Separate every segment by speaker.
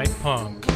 Speaker 1: Goodnight Punk.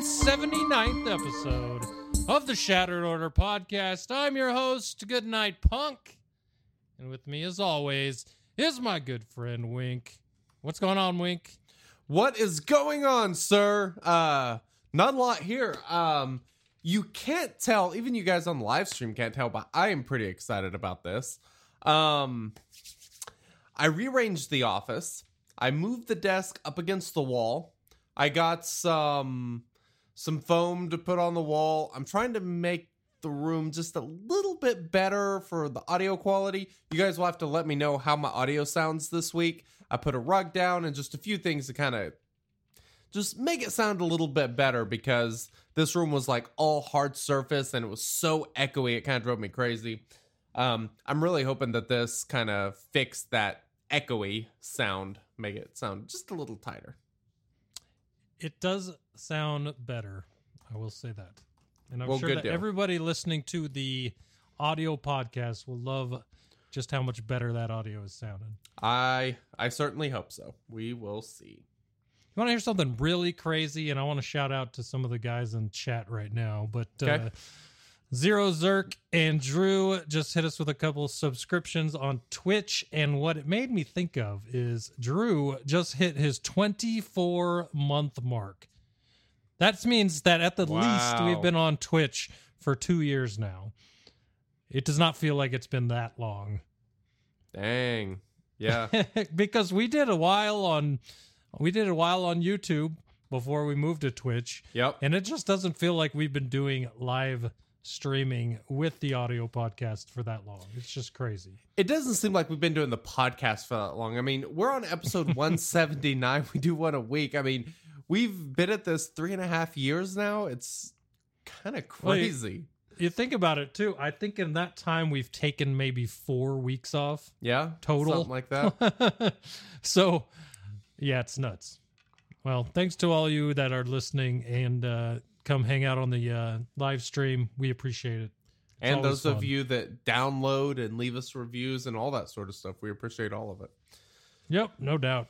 Speaker 1: 179th episode of the Shattered Order podcast. I'm your host, Goodnight Punk, and with me, as always, is my good friend Wink. What's going on, Wink?
Speaker 2: What is going on, sir? Uh not a lot here. Um you can't tell, even you guys on the live stream can't tell, but I am pretty excited about this. Um I rearranged the office. I moved the desk up against the wall. I got some some foam to put on the wall. I'm trying to make the room just a little bit better for the audio quality. You guys will have to let me know how my audio sounds this week. I put a rug down and just a few things to kind of just make it sound a little bit better because this room was like all hard surface and it was so echoey it kind of drove me crazy. Um, I'm really hoping that this kind of fixed that echoey sound, make it sound just a little tighter.
Speaker 1: It does sound better. I will say that. And I'm
Speaker 2: Well,
Speaker 1: sure that
Speaker 2: deal.
Speaker 1: everybody listening to the audio podcast will love just how much better that audio is sounding.
Speaker 2: I I certainly hope so. We will see.
Speaker 1: You want to hear something really crazy? And I want to shout out to some of the guys in chat right now. But
Speaker 2: Okay.
Speaker 1: uh, Zero Zerk and Drew just hit us with a couple subscriptions on Twitch. And what it made me think of is Drew just hit his 24 month mark. That means that at the least we've been on Twitch for two years now. It does not feel like it's been that long.
Speaker 2: Dang. Yeah.
Speaker 1: because we did a while on we did a while on YouTube before we moved to Twitch.
Speaker 2: yep.
Speaker 1: And it just doesn't feel like we've been doing live streaming with the audio podcast for that long. It's just crazy.
Speaker 2: It doesn't seem like we've been doing the podcast for that long. I mean, we're on episode 179. We do one a week. I mean, we've been at this three and a half years now. It's kind of
Speaker 1: Well, you-
Speaker 2: crazy.
Speaker 1: You think about it too. I think in that time we've taken maybe four weeks off
Speaker 2: yeah.
Speaker 1: total.
Speaker 2: Something like that.
Speaker 1: so yeah, it's nuts. Well, thanks to all you that are listening and uh, come hang out on the uh, live stream. We appreciate it. It's
Speaker 2: and those of you that download and leave us reviews and all that sort of stuff, we appreciate all of it.
Speaker 1: Yep, no doubt.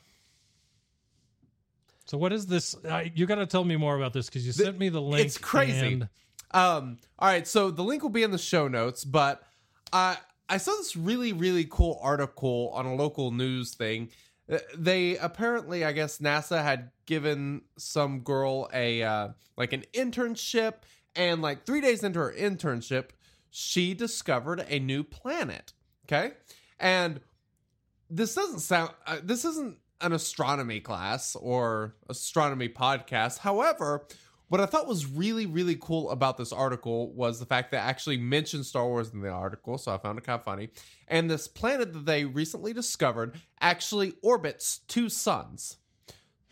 Speaker 1: So what is this? I, you got to tell me more about this because you sent me the link.
Speaker 2: it's crazy.
Speaker 1: and-
Speaker 2: Um, all right, so the link will be in the show notes, but I I saw this really really cool article on a local news thing. Uh, They apparently, I guess NASA had given some girl a uh, like an internship, and like three days into her internship, she discovered a new planet. Okay, and this doesn't sound. Uh, this isn't an astronomy class or astronomy podcast. However, what I thought was really, really cool about this article was the fact that it actually mentioned Star Wars in the article, so I found it kind of funny. And this planet that they recently discovered actually orbits two suns.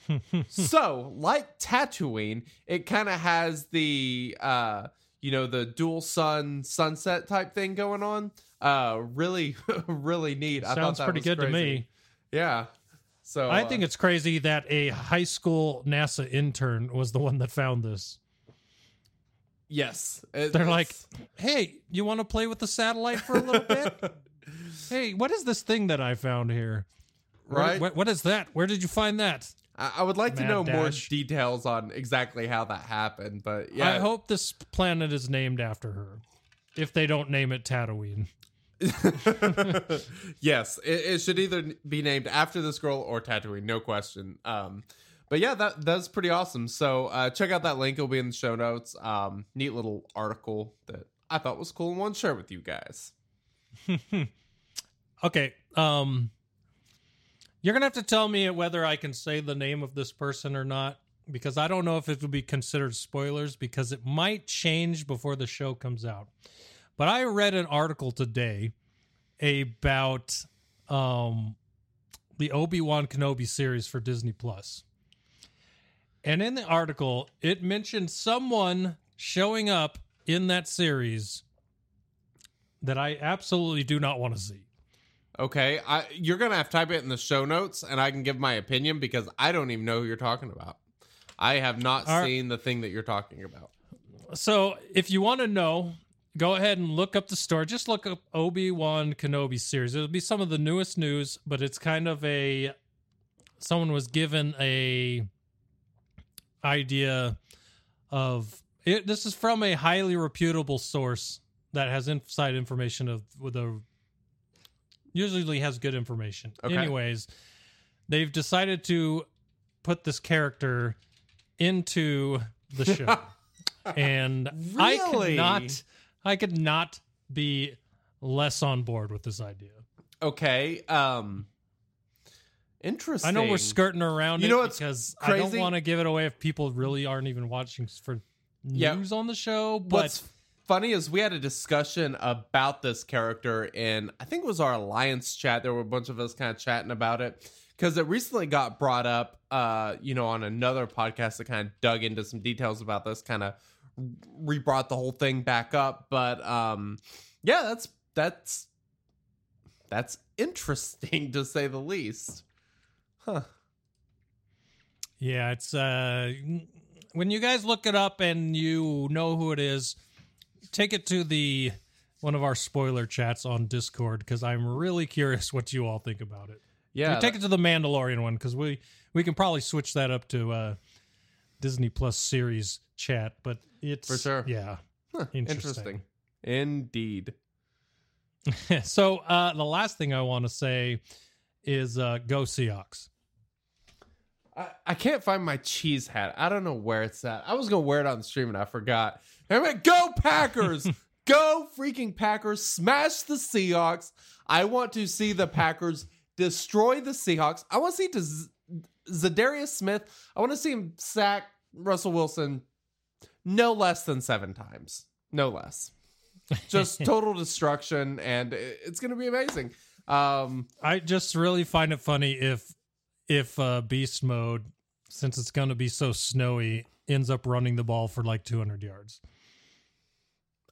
Speaker 2: so, like Tatooine, it kind of has the uh, you know, the dual sun sunset type thing going on. Uh really, really neat. I thought
Speaker 1: Sounds pretty good to me.
Speaker 2: Yeah. So
Speaker 1: I
Speaker 2: uh,
Speaker 1: think it's crazy that a high school NASA intern was the one that found this.
Speaker 2: yes. It-
Speaker 1: They're like, "Hey, you want to play with the satellite for a little bit? hey, what is this thing that I found here?
Speaker 2: Right.
Speaker 1: what- what is that? Where did you find that?
Speaker 2: I, I would like to
Speaker 1: Mad
Speaker 2: know more details on exactly how that happened, but yeah,
Speaker 1: I hope this planet is named after her. If they don't name it Tatooine,
Speaker 2: yes, it, it should either be named after this girl or Tatooine, no question. Um, but yeah, that that's pretty awesome. So uh, check out that link; it'll be in the show notes. Um, neat little article that I thought was cool and want to share with you guys.
Speaker 1: Okay. Um you're to have to tell me whether I can say the name of this person or not because I don't know if it would be considered spoilers because it might change before the show comes out. But I read an article today about um the Obi-Wan Kenobi series for Disney Plus. And in the article, it mentioned someone showing up in that series that I absolutely do not want to see.
Speaker 2: Okay, I, you're gonna have to type it in the show notes, and I can give my opinion because I don't even know who you're talking about. I have not
Speaker 1: All right.
Speaker 2: seen the thing that you're talking about.
Speaker 1: So, if you want to know, go ahead and look up the story. Just look up Obi Wan Kenobi series. It'll be some of the newest news, but it's kind of a someone was given a idea of it. This is from a highly reputable source that has inside information of with a usually has good information.
Speaker 2: Okay.
Speaker 1: Anyways, they've decided to put this character into the show. and I
Speaker 2: Really?
Speaker 1: not I could not be less on board with this idea.
Speaker 2: Okay, um, interesting.
Speaker 1: I know we're skirting around
Speaker 2: You
Speaker 1: it
Speaker 2: know what's
Speaker 1: because I don't want to give it away if people really aren't even watching for
Speaker 2: Yeah.
Speaker 1: news on the show. But
Speaker 2: What's funny is we had a discussion about this character in I think it was our alliance chat. There were a bunch of us kind of chatting about it because it recently got brought up, uh, you know, on another podcast that kind of dug into some details about this, kind of re-brought the whole thing back up. But um, yeah, that's that's that's interesting to say the least. Huh.
Speaker 1: Yeah, it's uh when you guys look it up and you know who it is, take it to the one of our spoiler chats on Discord because I'm really curious what you all think about it.
Speaker 2: Yeah,
Speaker 1: take it to the Mandalorian one because we we can probably switch that up to uh Disney Plus series chat, but it's
Speaker 2: For sure.
Speaker 1: Yeah,
Speaker 2: Huh,
Speaker 1: interesting.
Speaker 2: interesting. Indeed.
Speaker 1: so uh the last thing I want to say is uh go Seahawks.
Speaker 2: I, I can't find my cheese hat. I don't know where it's at. I was gonna wear it on the stream and I forgot. It, go Packers! go freaking Packers! Smash the Seahawks! I want to see the Packers destroy the Seahawks. I want to see Za'Darius Smith. I want to see him sack Russell Wilson no less than seven times. No less. Just total destruction, and it's gonna be amazing. Um,
Speaker 1: I just really find it funny if if uh, beast mode, since it's going to be so snowy, ends up running the ball for like 200 yards.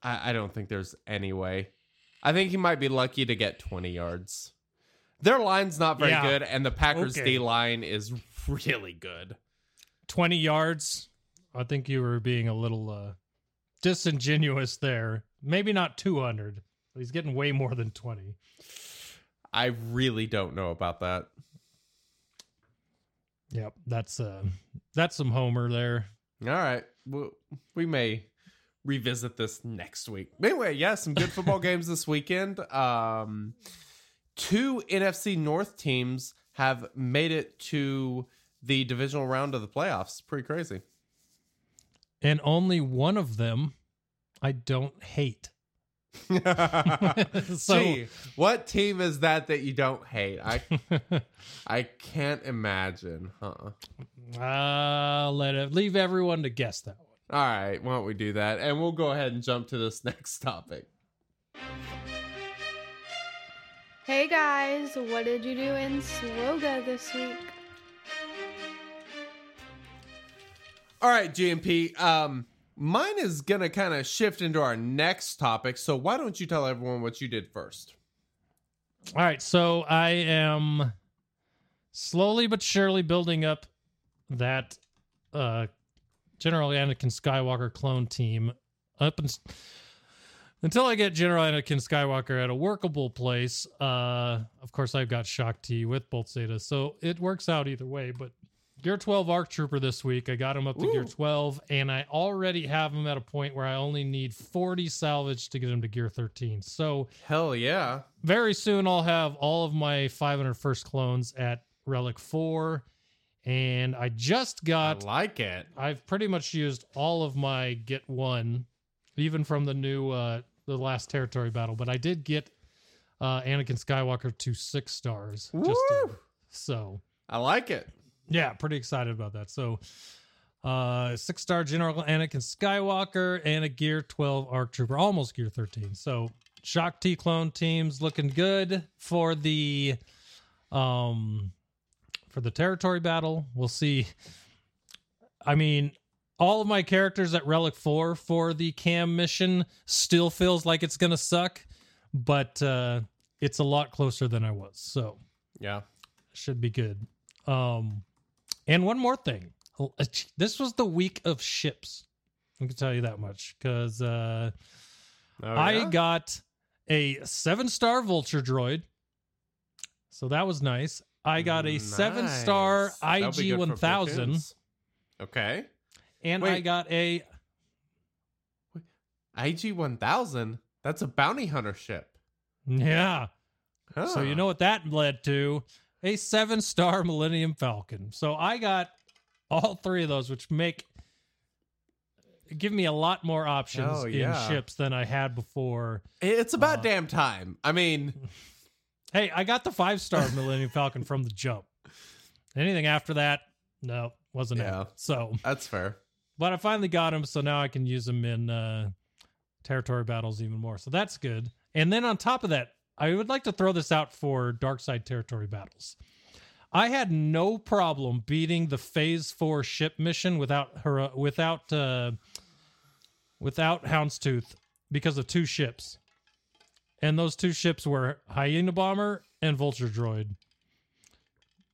Speaker 2: I, I don't think there's any way. I think he might be lucky to get 20 yards. Their line's not very
Speaker 1: Yeah.
Speaker 2: good, and the Packers
Speaker 1: Okay.
Speaker 2: D line is really good.
Speaker 1: 20 yards. I think you were being a little uh, disingenuous there. Maybe not 200, but he's getting way more than 20.
Speaker 2: I really don't know about that.
Speaker 1: Yep, that's uh, that's some homer there.
Speaker 2: All right, we, we may revisit this next week. Anyway, yeah, some good football games this weekend. Um, two NFC North teams have made it to the divisional round of the playoffs. Pretty crazy.
Speaker 1: And only one of them I don't hate. so
Speaker 2: Gee, what team is that that you don't hate? I I can't imagine, huh?
Speaker 1: uh, let it leave everyone to guess that one.
Speaker 2: All right, why don't we do that? And we'll go ahead and jump to this next topic.
Speaker 3: Hey guys, what did you do in SWGOH this week?
Speaker 2: All right, GMP. Um, mine is gonna kind of shift into our next topic. So why don't you tell everyone what you did first?
Speaker 1: All right, so I am slowly but surely building up that uh, General Anakin Skywalker clone team up and until I get General Anakin Skywalker at a workable place. Uh, of course, I've got Shaak Ti with Bolt Zeta, so it works out either way. But Gear 12 Arc Trooper this week. I got him up to Gear 12, and I already have him at a point where I only need 40 salvage to get him to Gear 13. So
Speaker 2: Hell yeah.
Speaker 1: very soon I'll have all of my 501st clones at Relic 4. And I just got.
Speaker 2: I like it.
Speaker 1: I've pretty much used all of my get one, even from the new uh the last territory battle. But I did get uh Anakin Skywalker to six stars. Just to- so
Speaker 2: I like it.
Speaker 1: Yeah, pretty excited about that. So uh six star General Anakin Skywalker and a Gear 12 Arc Trooper, almost Gear 13. So Shaak Ti clone teams looking good for the um for the territory battle. We'll see. I mean, all of my characters at Relic 4 for the KAM mission still feels like it's gonna suck, but uh it's a lot closer than I was. So
Speaker 2: Yeah.
Speaker 1: should be good. Um, and one more thing, this was the week of ships. I can tell you that much because uh,
Speaker 2: Oh,
Speaker 1: I
Speaker 2: yeah?
Speaker 1: got a seven star vulture droid, so that was nice. I got a seven star
Speaker 2: Nice. That'll be
Speaker 1: IG
Speaker 2: good for
Speaker 1: one thousand.
Speaker 2: Okay.
Speaker 1: and I got a
Speaker 2: IG 1000. That's a bounty hunter ship.
Speaker 1: yeah. So you know what that led to? A seven star Millennium Falcon. So I got all three of those, which make give me a lot more options
Speaker 2: Oh,
Speaker 1: in ships than I had before.
Speaker 2: It's about
Speaker 1: Uh,
Speaker 2: damn time. I mean,
Speaker 1: Hey, I got the five star Millennium Falcon from the jump. Anything after that, no, wasn't
Speaker 2: Yeah.
Speaker 1: it. So,
Speaker 2: that's fair.
Speaker 1: but I finally got him, so now I can use him in uh, territory battles even more. So that's good. And then on top of that, I would like to throw this out for dark side territory battles. I had no problem beating the Phase Four ship mission without her without uh, without Houndstooth because of two ships, and those two ships were Hyena Bomber and Vulture Droid.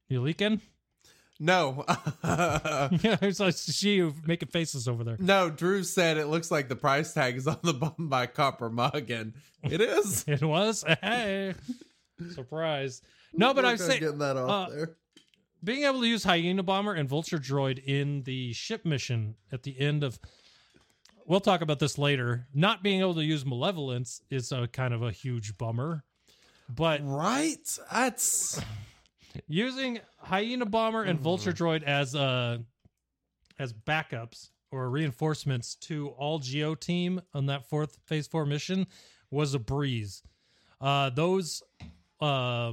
Speaker 1: You leaking?
Speaker 2: No.
Speaker 1: Yeah, I saw see you making faces over there.
Speaker 2: no, Drew said it looks like the price tag is on the bottom by copper mug, and it is.
Speaker 1: It was hey, surprise. No, but
Speaker 2: I'm
Speaker 1: said
Speaker 2: getting that off
Speaker 1: uh,
Speaker 2: there.
Speaker 1: being able to use Hyena Bomber and Vulture Droid in the ship mission at the end of. We'll talk about this later. Not being able to use Malevolence is a kind of a huge bummer, but
Speaker 2: Right? That's
Speaker 1: using Hyena Bomber and
Speaker 2: Mm.
Speaker 1: Vulture Droid as uh as backups or reinforcements to all Geo team on that fourth phase four mission was a breeze. Uh those uh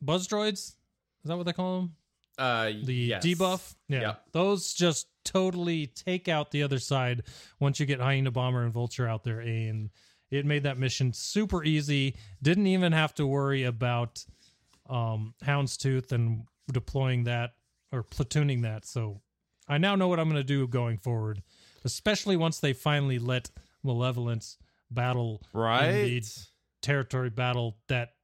Speaker 1: buzz droids, is that what they call them?
Speaker 2: uh
Speaker 1: The
Speaker 2: yes.
Speaker 1: debuff? Yeah.
Speaker 2: Yep.
Speaker 1: Those just totally take out the other side once you get Hyena Bomber and Vulture out there and it made that mission super easy. Didn't even have to worry about um, Houndstooth and deploying that or platooning that. So I now know what I'm going to do going forward, especially once they finally let Malevolence battle
Speaker 2: Right?
Speaker 1: territory battle that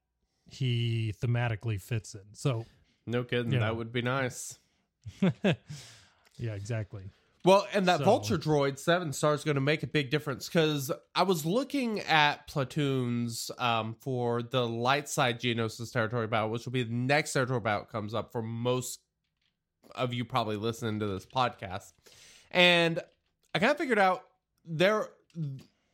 Speaker 1: he thematically fits in. So,
Speaker 2: No kidding.
Speaker 1: you know.
Speaker 2: That would be nice.
Speaker 1: yeah, exactly.
Speaker 2: Well, and that
Speaker 1: So-
Speaker 2: Vulture droid seven star is going to make a big difference because I was looking at platoons um, for the light side Geonosis territory battle, which will be the next territory battle comes up for most of you probably listening to this podcast, and I kind of figured out there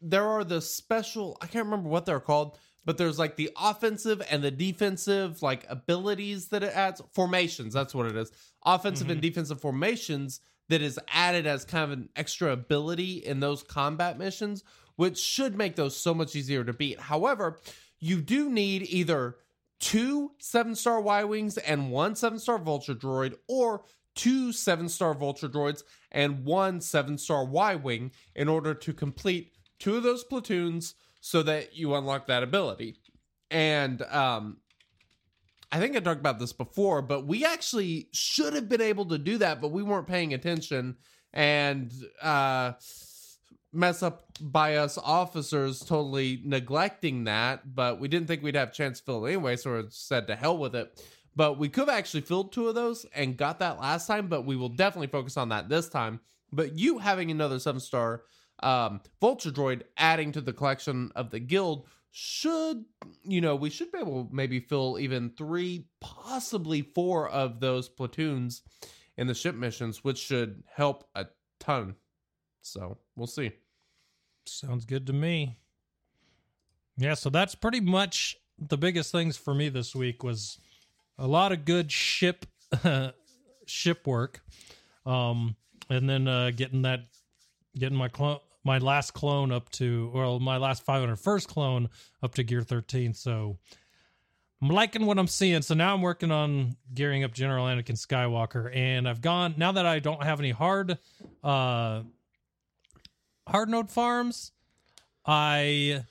Speaker 2: there are the special I can't remember what they're called, but there's like the offensive and the defensive like abilities that it adds formations. That's what it is. Offensive and defensive formations that is added as kind of an extra ability in those combat missions, which should make those so much easier to beat. However, you do need either two seven star Y Wings and one seven star Vulture droid, or two seven star Vulture droids and one seven star Y Wing in order to complete two of those platoons so that you unlock that ability. And um, I think I talked about this before, but we actually should have been able to do that, but we weren't paying attention and uh, mess up by us officers totally neglecting that. But we didn't think we'd have a chance to fill it anyway, so we said to hell with it. But we could have actually filled two of those and got that last time, but we will definitely focus on that this time. But you having another seven star um, Vulture Droid adding to the collection of the guild should, you know, we should be able to maybe fill even three, possibly four of those platoons in the ship missions, which should help a ton. So we'll see.
Speaker 1: Sounds good to me. Yeah, so that's pretty much the biggest things for me this week was a lot of good ship ship work. Um and then uh getting that getting my clone my last clone up to well my last 501st clone up to gear 13 so i'm liking what i'm seeing. So now i'm working on gearing up general anakin skywalker. And i've gone now that i don't have any hard uh hard node farms i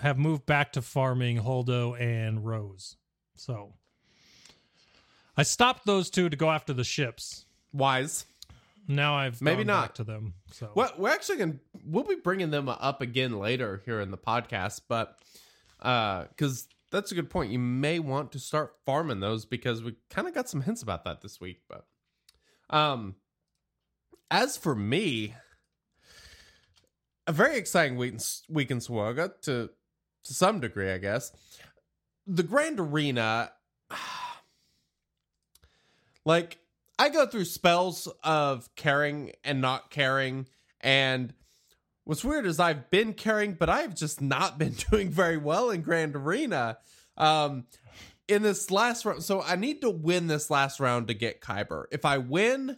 Speaker 1: have moved back to farming holdo and rose. So i stopped those two to go after the ships.
Speaker 2: Wise.
Speaker 1: Now i've
Speaker 2: Maybe not.
Speaker 1: to them so
Speaker 2: Well, we're actually gonna we'll be bringing them up again later here in the podcast, but uh, because that's a good point. You may want to start farming those because we kind of got some hints about that this week. But um, as for me, a very exciting week in, week in SWGOH to to some degree, I guess. The Grand Arena, like I go through spells of caring and not caring. And what's weird is I've been caring, but I've just not been doing very well in Grand Arena. Um, in this last round, so I need to win this last round to get Kyber. If I win,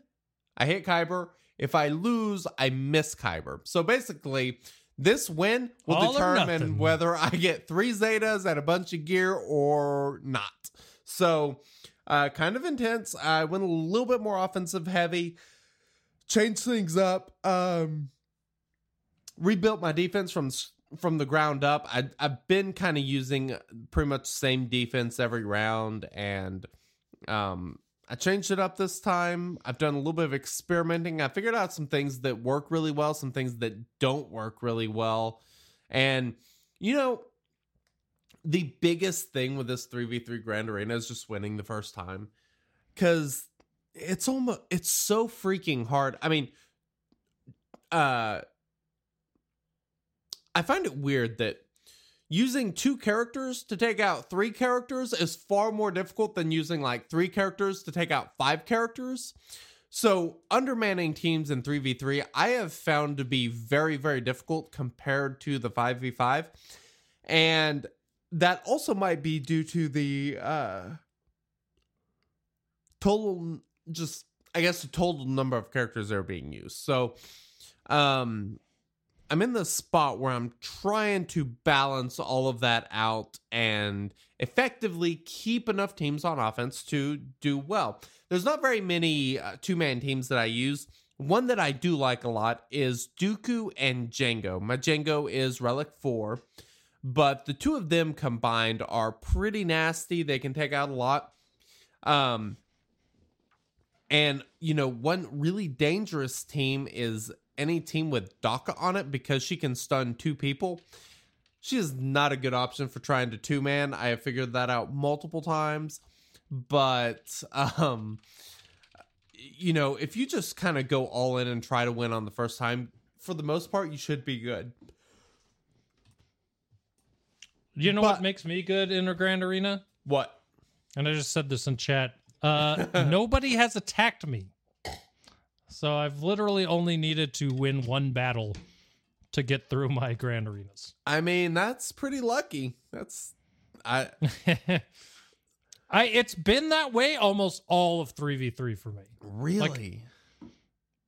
Speaker 2: I hit Kyber. If I lose, I miss Kyber. So basically, this win will
Speaker 1: All
Speaker 2: determine whether I get three Zetas and a bunch of gear or not. So, uh, kind of intense. I went a little bit more offensive heavy, changed things up, um, rebuilt my defense from from the ground up. I, I've been kind of using pretty much same defense every round, and um, I changed it up this time. I've done a little bit of experimenting. I figured out some things that work really well, some things that don't work really well, and you know the biggest thing with this 3v3 grand arena is just winning the first time. Because it's almost it's so freaking hard. I mean uh i find it weird that using two characters to take out three characters is far more difficult than using like three characters to take out five characters. So undermanning teams in 3v3 i have found to be very very difficult compared to the 5v5 and that also might be due to the uh total just i guess the total number of characters that are being used. So um i'm in the spot where i'm trying to balance all of that out and effectively keep enough teams on offense to do well. There's not very many uh, two-man teams that i use. One that i do like a lot is dooku and django. My django is relic 4 but the two of them combined are pretty nasty. They can take out a lot. Um, and you know, one really dangerous team is any team with Daka on it because she can stun two people. She is not a good option for trying to two man. I have figured that out multiple times, but um, you know, if you just kind of go all in and try to win on the first time, for the most part, you should be good.
Speaker 1: You know
Speaker 2: But-
Speaker 1: what makes me good in a grand arena?
Speaker 2: What?
Speaker 1: And I just said this in chat. Uh, nobody has attacked me. So I've literally only needed to win one battle to get through my grand arenas.
Speaker 2: I mean, that's pretty lucky. That's I
Speaker 1: I it's been that way almost all of 3v3 for me.
Speaker 2: really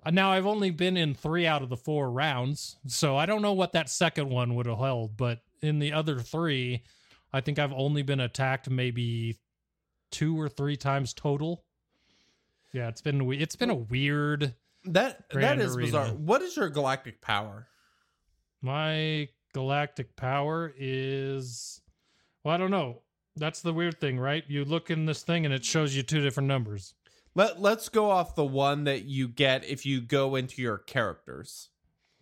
Speaker 1: Uh, Now I've only been in 3 out of the 4 rounds, so I don't know what that second one would have held, but in the other 3, I think I've only been attacked maybe 2 or 3 times total. Yeah, it's been it's been a weird
Speaker 2: that that is
Speaker 1: Arena.
Speaker 2: bizarre. What is your galactic power?
Speaker 1: My galactic power is well, I don't know. That's the weird thing, right? You look in this thing and it shows you two different numbers.
Speaker 2: Let Let's go off the one that you get if you go into your characters.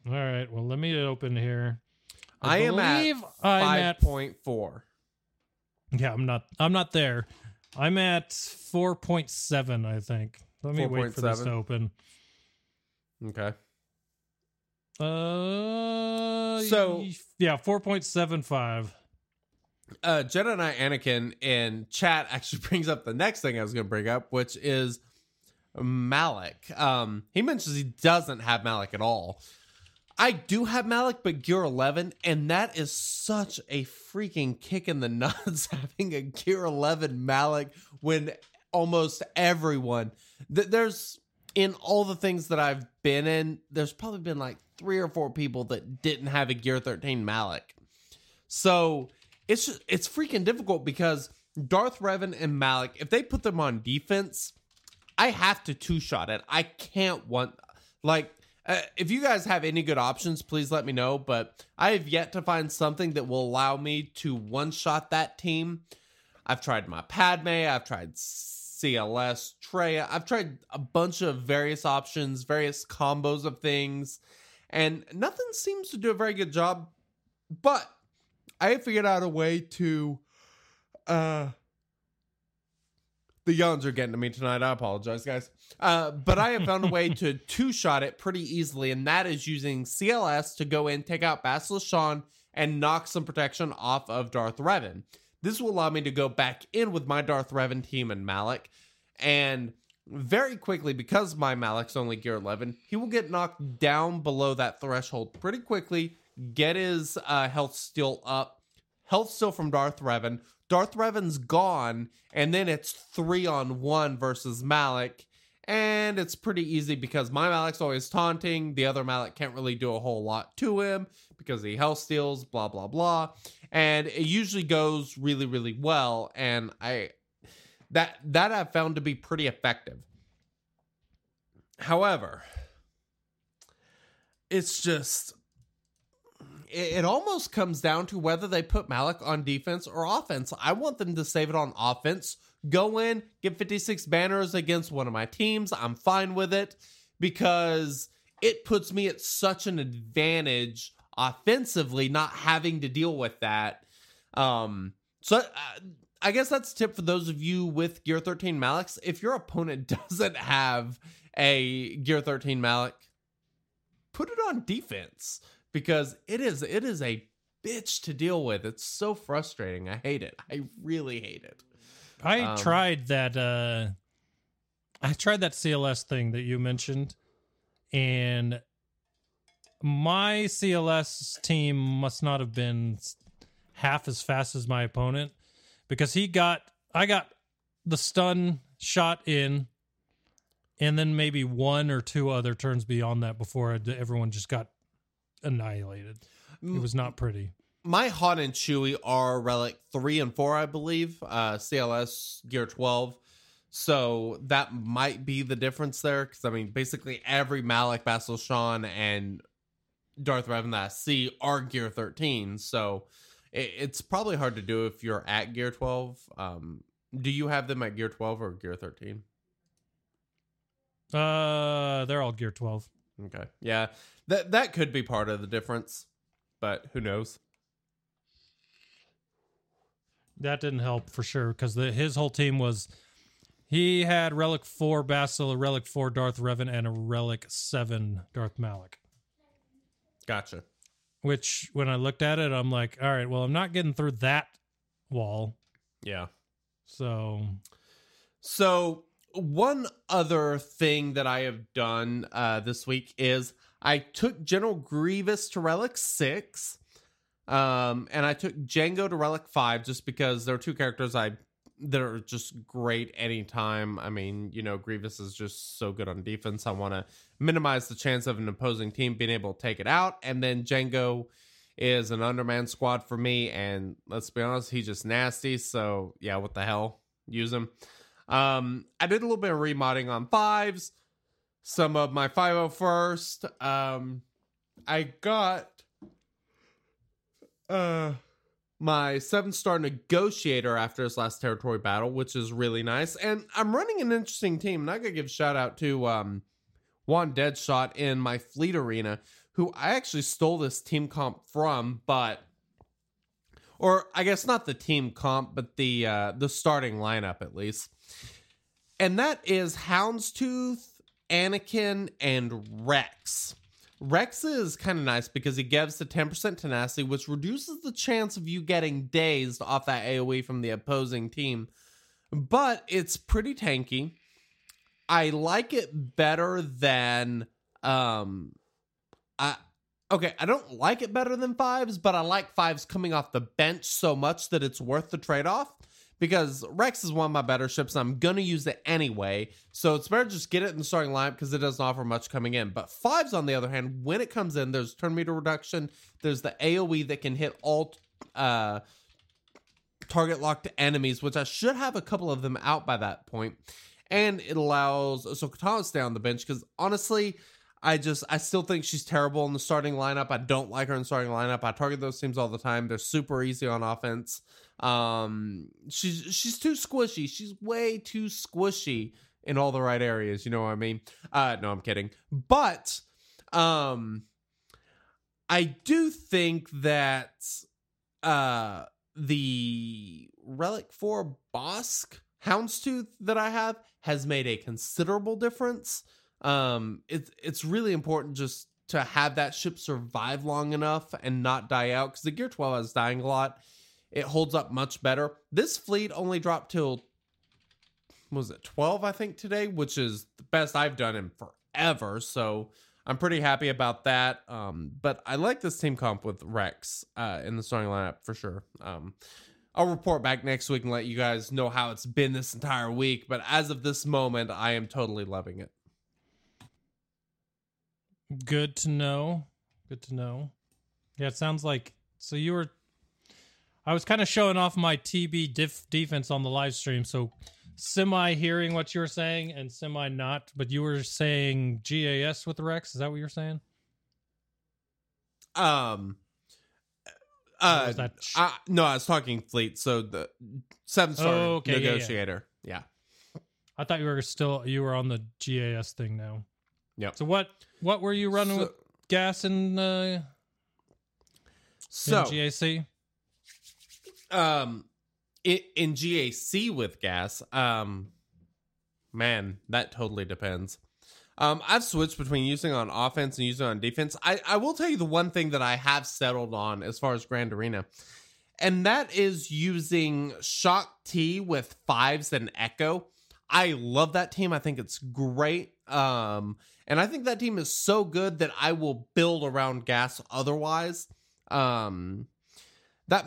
Speaker 1: All right, well, let me open here.
Speaker 2: I, am at
Speaker 1: believe I'm at
Speaker 2: point four.
Speaker 1: Yeah, I'm not I'm not there. I'm at 4.7, I think. Let me wait for this to open.
Speaker 2: Okay.
Speaker 1: Uh
Speaker 2: So-
Speaker 1: yeah, 4.75.
Speaker 2: Uh, Jedi Knight Anakin in chat actually brings up the next thing I was going to bring up, which is Malik. Um, he mentions he doesn't have Malik at all. I do have Malik, but Gear 11, and that is such a freaking kick in the nuts having a Gear 11 Malik when almost everyone, th- there's in all the things that I've been in, there's probably been like three or four people that didn't have a Gear 13 Malik. So it's just, it's freaking difficult because Darth Revan and Malik, if they put them on defense, I have to two shot it. I can't want like uh, if you guys have any good options, please let me know. But I have yet to find something that will allow me to one shot that team. I've tried my Padme, I've tried CLS, Traya, I've tried a bunch of various options, various combos of things, and nothing seems to do a very good job. But I figured out a way to uh the yawns are getting to me tonight. I apologize, guys. Uh, but I have found a way to two shot it pretty easily, and that is using CLS to go in, take out Bastila Shan, and knock some protection off of Darth Revan. This will allow me to go back in with my Darth Revan team and Malik, and very quickly, because my Malik's only gear 11, he will get knocked down below that threshold pretty quickly, get his uh, health still up, health still from Darth Revan. Darth Revan's gone, and then it's three on one versus Malik. And it's pretty easy because my Malik's always taunting. The other Malik can't really do a whole lot to him because he health steals, blah, blah, blah. And it usually goes really, really well. And I that that I've found to be pretty effective. However, it's just it, almost comes down to whether they put Malik on defense or offense. I want them to save it on offense. Go in, get 56 banners against one of my teams. I'm fine with it because it puts me at such an advantage offensively not having to deal with that. Um so uh, I guess that's a tip for those of you with Gear 13 Maliks. If your opponent doesn't have a Gear 13 Malik, put it on defense because it is it is a bitch to deal with. It's so frustrating. I hate it. I really hate it.
Speaker 1: I
Speaker 2: Um,
Speaker 1: tried that. uh I tried that CLS thing that you mentioned, and my CLS team must not have been half as fast as my opponent because he got I got the stun shot in, and then maybe one or two other turns beyond that before everyone just got annihilated. It was not pretty.
Speaker 2: my hot and Chewie are relic 3 and 4 i believe uh cls gear 12 so that might be the difference there because i mean basically every malik Bastila Shan and darth revan that i see are gear 13 so it, it's probably hard to do if you're at gear 12 um do you have them at gear 12 or gear 13
Speaker 1: Uh, they're all gear twelve.
Speaker 2: Okay yeah that that could be part of the difference but who knows
Speaker 1: That didn't help for sure because his whole team was he had Relic Four Basil, a Relic Four Darth Revan, and a Relic Seven Darth Malik.
Speaker 2: gotcha
Speaker 1: Which, when I looked at it, I'm like, all right, well, I'm not getting through that wall.
Speaker 2: yeah
Speaker 1: So
Speaker 2: So one other thing that I have done uh, this week is I took General Grievous to Relic Six, um, and I took Django to Relic Five just because there are two characters I that are just great anytime. I mean, you know, Grievous is just so good on defense. I want to minimize the chance of an opposing team being able to take it out, and then Django is an underman squad for me. And let's be honest, he's just nasty. So yeah, what the hell? Use him. Um, I did a little bit of remodding on fives, some of my 501st. Um, I got uh my seven star negotiator after his last territory battle, which is really nice. And I'm running an interesting team, and I gotta give a shout out to um Juan Deadshot in my fleet arena, who I actually stole this team comp from, but or I guess not the team comp, but the uh the starting lineup at least. And that is Houndstooth, Anakin, and Rex. Rex is kind of nice because he gives the 10% tenacity, which reduces the chance of you getting dazed off that AoE from the opposing team. But it's pretty tanky. I like it better than um I okay, I don't like it better than fives, but I like fives coming off the bench so much that it's worth the trade-off. Because Rex is one of my better ships, and I'm gonna use it anyway. So it's better to just get it in the starting lineup because it doesn't offer much coming in. But fives, on the other hand, when it comes in, there's turn meter reduction, there's the AoE that can hit all uh target locked enemies, which I should have a couple of them out by that point. And it allows Ahsoka Tano to stay on the bench because honestly, I just I still think she's terrible in the starting lineup. I don't like her in starting lineup. I target those teams all the time. They're super easy on offense. Um, she's she's too squishy. She's way too squishy in all the right areas. You know what I mean? Uh, no, I'm kidding. But um, I do think that uh the Relic 4 Bossk Houndstooth that I have has made a considerable difference. Um, it's it's really important just to have that ship survive long enough and not die out because the Gear 12 is dying a lot. It holds up much better. This fleet only dropped till was it 12 I think today, which is the best I've done in forever. So I'm pretty happy about that. Um, but I like this team comp with Rex uh, in the starting lineup for sure. Um, I'll report back next week and let you guys know how it's been this entire week. But as of this moment, I am totally loving it.
Speaker 1: Good to know. Good to know. Yeah, it sounds like so you were. I was kind of showing off my TB diff defense on the live stream, so semi hearing what you were saying and semi not. But you were saying GAS with Rex. Is that what you're saying?
Speaker 2: Um. Uh,
Speaker 1: sh-
Speaker 2: I, no, I was talking fleet. So the seven star
Speaker 1: Oh, okay, yeah, yeah.
Speaker 2: negotiator. Yeah,
Speaker 1: I thought you were still you were on the GAS thing now.
Speaker 2: Yeah.
Speaker 1: So what what were you running
Speaker 2: So-
Speaker 1: with gas and uh,
Speaker 2: So
Speaker 1: in GAC?
Speaker 2: Um in, GAC with gas, um man, that totally depends. Um I've switched between using on offense and using on defense. I I will tell you the one thing that I have settled on as far as Grand Arena. And that is using Shaak Ti with fives and Echo. I love that team. I think it's great. Um and I think that team is so good that I will build around gas otherwise. Um that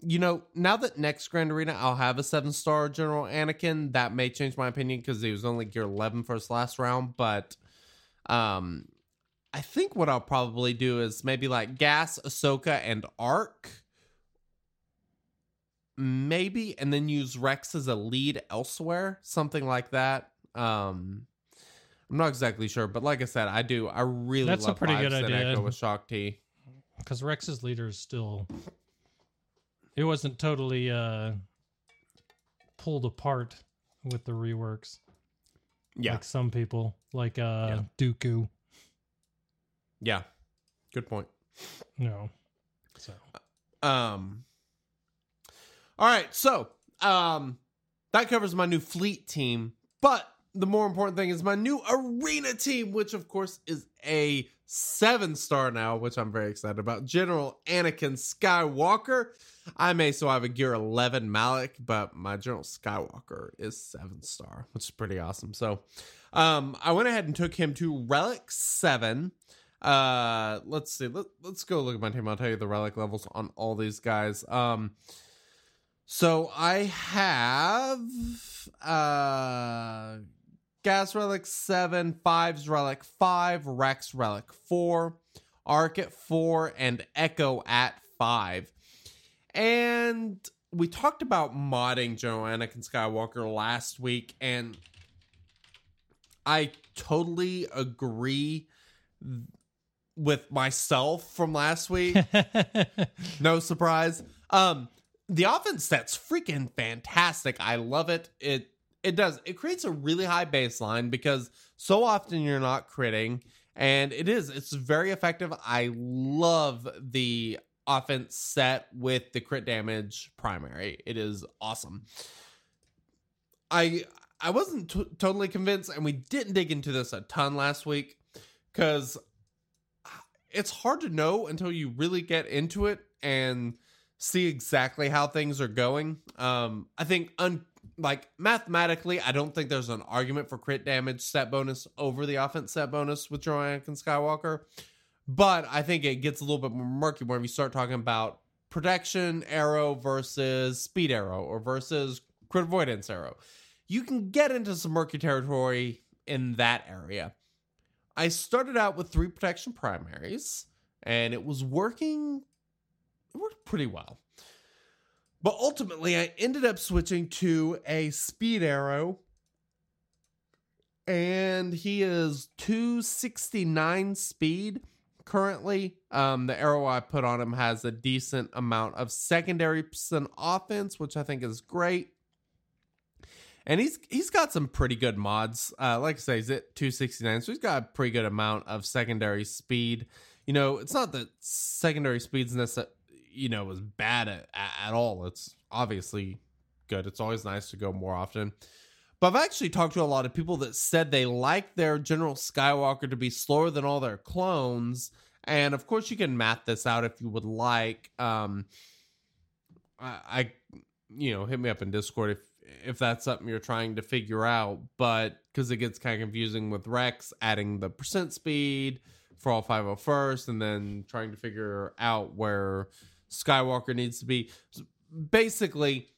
Speaker 2: you know, now that next Grand Arena I'll have a seven star General Anakin, that may change my opinion because he was only gear 11 for his last round. But um, I think what I'll probably do is maybe like Gas, Ahsoka, and Arc, maybe, and then use Rex as a lead elsewhere, something like that. Um, I'm not exactly sure, but like I said, I do. I really
Speaker 1: That's a pretty good idea.
Speaker 2: Echo with Shaak Ti.
Speaker 1: because Rex's leader is still. It wasn't totally uh pulled apart with the reworks.
Speaker 2: Yeah,
Speaker 1: like some people, like uh
Speaker 2: Yeah.
Speaker 1: Dooku.
Speaker 2: yeah, good point.
Speaker 1: No, so
Speaker 2: Um. All right, so um, that covers my new fleet team, but the more important thing is my new arena team, which of course is a seven star now, which I'm very excited about. General Anakin Skywalker. I may still have a gear 11 Malik, but my General Skywalker is seven star, which is pretty awesome. So, um, I went ahead and took him to Relic 7. Uh, let's see. Let, let's go look at my team. I'll tell you the relic levels on all these guys. Um, so I have uh Gas Relic 7, Fives Relic 5, Rex Relic 4, Arc at 4, and Echo at 5. And we talked about modding General Anakin Skywalker last week, and I totally agree with myself from last week. no surprise. Um, the offense set's freaking fantastic. I love it. It it does. It creates a really high baseline because so often you're not critting, and it is. It's very effective. I love the offense set with the crit damage primary. It is awesome. I I wasn't t- totally convinced, and we didn't dig into this a ton last week because it's hard to know until you really get into it and see exactly how things are going. Um, I think un- like mathematically, I don't think there's an argument for crit damage set bonus over the offense set bonus with Joe and Skywalker. But I think it gets a little bit more murky when you start talking about protection arrow versus speed arrow or versus crit avoidance arrow. You can get into some murky territory in that area. I started out with three protection primaries and it was working it worked pretty well. But ultimately I ended up switching to a speed arrow and he is 269 speed currently. Um, the arrow I put on him has a decent amount of secondary percent offense, which I think is great. And he's he's got some pretty good mods. Uh, like I say, he's at 269, so he's got a pretty good amount of secondary speed. You know, it's not that secondary speed's necessarily, you know, is bad at, at all. It's obviously good. It's always nice to go more often. But I've actually talked to a lot of people that said they like their General Skywalker to be slower than all their clones. And of course, you can math this out if you would like. Um, I, I, you know, hit me up in Discord if if that's something you're trying to figure out. But because it gets kind of confusing with Rex adding the percent speed for all 501st and then trying to figure out where Skywalker needs to be. Basically,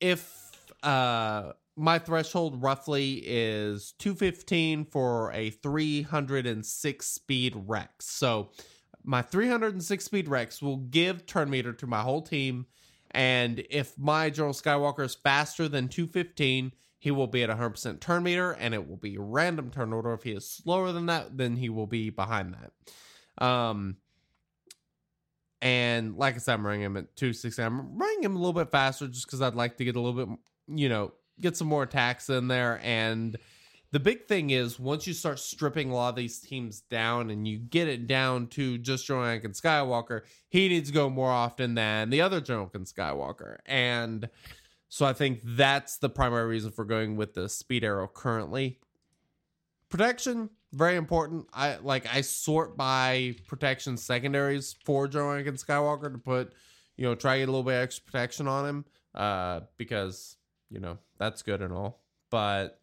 Speaker 2: if uh my threshold roughly is 215 for a 306 speed Rex. So my 306 speed Rex will give turn meter to my whole team. And if my General Skywalker is faster than 215, he will be at 100% turn meter and it will be random turn order. If he is slower than that, then he will be behind that. Um, and like I said, I'm running him at 260. I'm running him a little bit faster just because I'd like to get a little bit, you know, get some more attacks in there. And the big thing is once you start stripping a lot of these teams down and you get it down to just General and Skywalker, he needs to go more often than the other Anakin Skywalker. And so I think that's the primary reason for going with the speed arrow currently. Protection, very important. I like I sort by protection secondaries for General Anakin Skywalker to put, you know, try to get a little bit extra protection on him. Uh, because you know that's good and all but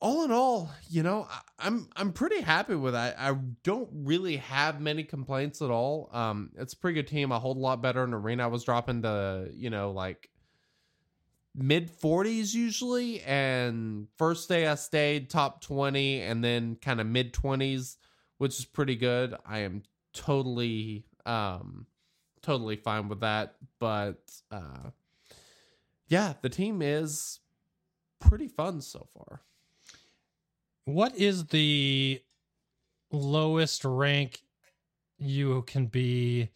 Speaker 2: all in all you know I, i'm i'm pretty happy with that i don't really have many complaints at all um it's a pretty good team i hold a lot better in arena i was dropping to you know like mid 40s usually and first day i stayed top 20 and then kind of mid 20s which is pretty good i am totally um totally fine with that but uh yeah, the team is pretty fun so far.
Speaker 1: What is the lowest rank you can be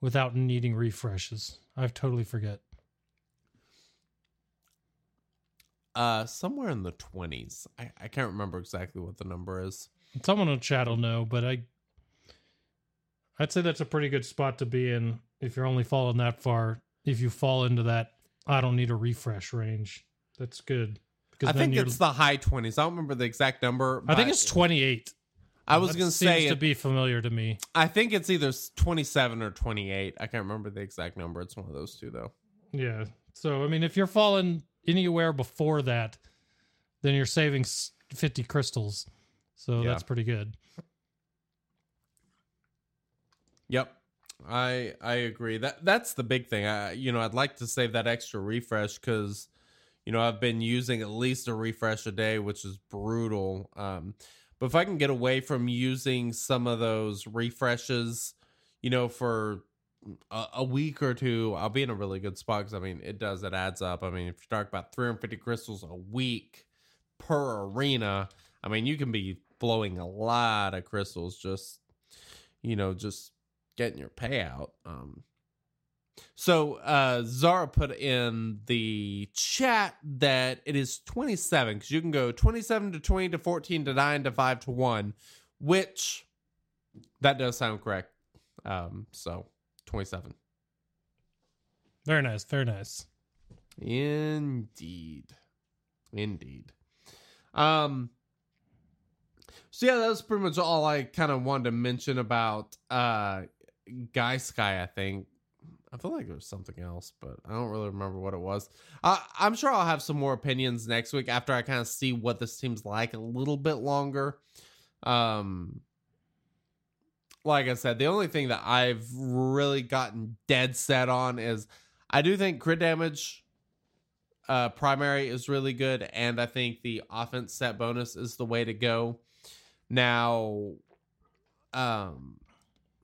Speaker 1: without needing refreshes? I totally forget.
Speaker 2: Uh, somewhere in the twenties. I, I can't remember exactly what the number is.
Speaker 1: Someone in chat will know, but I, I'd say that's a pretty good spot to be in if you're only falling that far. If you fall into that I don't need a refresh range. That's good.
Speaker 2: Because I think it's the high twenties. I don't remember the exact number.
Speaker 1: I think it's twenty eight.
Speaker 2: I was going to say
Speaker 1: to be familiar to me.
Speaker 2: I think it's either twenty seven or twenty eight. I can't remember the exact number. It's one of those two though.
Speaker 1: Yeah. So I mean, if you're falling anywhere before that, then you're saving fifty crystals. So yeah. that's pretty good.
Speaker 2: Yep. I I agree. That that's the big thing. I you know, I'd like to save that extra refresh cuz you know, I've been using at least a refresh a day, which is brutal. Um but if I can get away from using some of those refreshes, you know, for a, a week or two, I'll be in a really good spot cuz I mean, it does it adds up. I mean, if you talk about 350 crystals a week per arena, I mean, you can be blowing a lot of crystals just you know, just getting your payout. Um, so uh, Zara put in the chat that it is 27 because you can go 27 to 20 to 14 to 9 to 5 to 1, which that does sound correct. Um, so 27.
Speaker 1: Very nice. Very nice.
Speaker 2: Indeed. Indeed. Um, so yeah, that was pretty much all I kind of wanted to mention about uh Guy Sky, I think. I feel like there was something else, but I don't really remember what it was. Uh, I'm sure I'll have some more opinions next week after I kind of see what this team's like a little bit longer. Um, like I said, the only thing that I've really gotten dead set on is I do think crit damage uh, primary is really good, and I think the offense set bonus is the way to go. Now, um,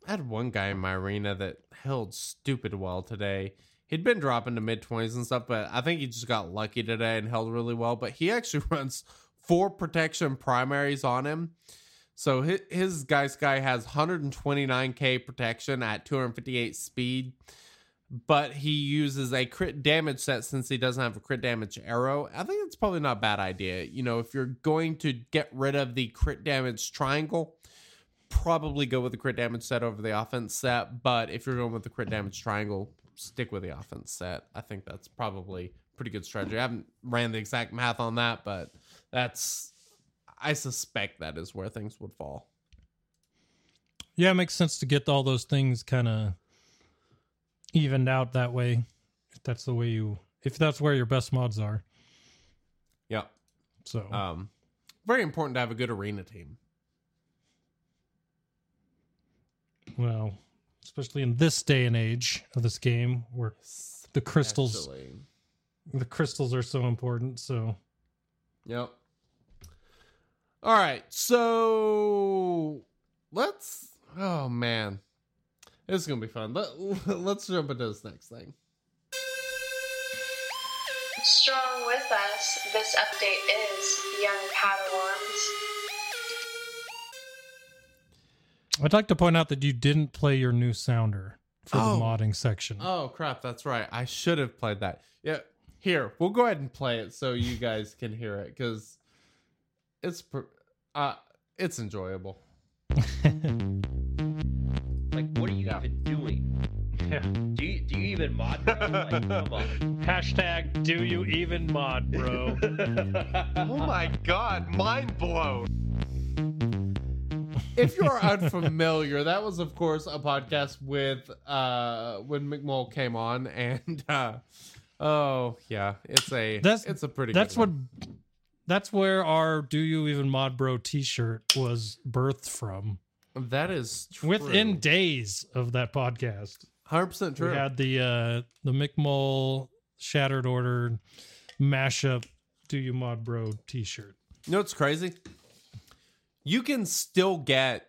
Speaker 2: I had one guy in my arena that held stupid well today. He'd been dropping to mid 20s and stuff, but I think he just got lucky today and held really well. But he actually runs four protection primaries on him. So his, his Geist guy has 129k protection at 258 speed, but he uses a crit damage set since he doesn't have a crit damage arrow. I think it's probably not a bad idea. You know, if you're going to get rid of the crit damage triangle, probably go with the crit damage set over the offense set. But if you're going with the crit damage triangle, stick with the offense set. I think that's probably pretty good strategy. I haven't ran the exact math on that, but that's I suspect that is where things would fall.
Speaker 1: Yeah, it makes sense to get all those things kind of evened out that way. If that's the way you, if that's where your best mods are.
Speaker 2: Yeah.
Speaker 1: So,
Speaker 2: Um, very important to have a good arena team.
Speaker 1: well, especially in this day and age of this game where the crystals,
Speaker 2: Actually.
Speaker 1: the crystals are so important. So,
Speaker 2: Yep. All right. So let's. Oh man, this is gonna be fun. Let, let's jump into this next thing.
Speaker 4: Strong with us, this update is Young Padawans.
Speaker 1: I'd like to point out that you didn't play your new sounder for
Speaker 2: Oh.
Speaker 1: the modding section.
Speaker 2: Oh crap! That's right. I should have played that. Yeah. Here, we'll go ahead and play it so you guys can hear it because it's pr- uh it's enjoyable.
Speaker 5: Like, what are you even doing? Do you do you even mod? Bro? Like, come on.
Speaker 1: Hashtag do you even mod, bro?
Speaker 2: oh my god, mind blown. If you're unfamiliar, that was of course a podcast with uh when McMull came on and uh oh yeah, it's a
Speaker 1: That's-
Speaker 2: it's a pretty
Speaker 1: that's
Speaker 2: good
Speaker 1: what
Speaker 2: one.
Speaker 1: That's where our do you even mod bro t-shirt was birthed from
Speaker 2: that is true.
Speaker 1: within days of that podcast
Speaker 2: 100% true.
Speaker 1: we had the uh the mcmull shattered order mashup do you mod bro t-shirt
Speaker 2: You know what's crazy? You can still get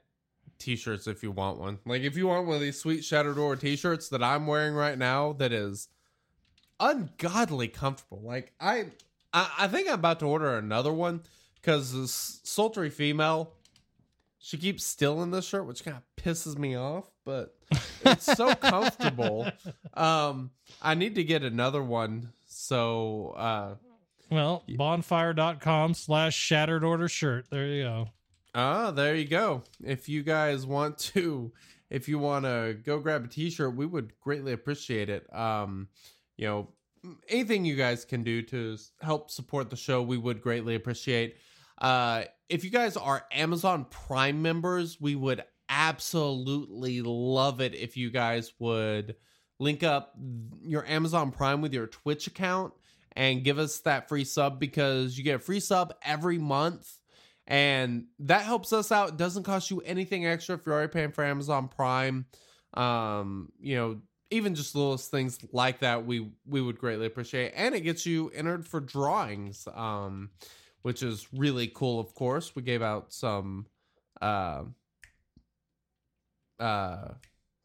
Speaker 2: t-shirts if you want one. Like if you want one of these sweet Shattered Order t-shirts that I'm wearing right now that is ungodly comfortable. Like I I, I think I'm about to order another one because this sultry female she keeps stealing this shirt, which kind of pisses me off, but it's so comfortable. Um I need to get another one. So uh
Speaker 1: well bonfire.com slash shattered order shirt there you go
Speaker 2: Ah, there you go. If you guys want to, if you want to go grab a t-shirt, we would greatly appreciate it. Um, you know, anything you guys can do to help support the show, we would greatly appreciate. Uh, if you guys are Amazon Prime members, we would absolutely love it if you guys would link up your Amazon Prime with your Twitch account and give us that free sub because you get a free sub every month and that helps us out. It doesn't cost you anything extra if you're already paying for Amazon Prime. Um, you know, even just little things like that, we we would greatly appreciate, and it gets you entered for drawings, um, which is really cool. Of course, we gave out some, uh, uh,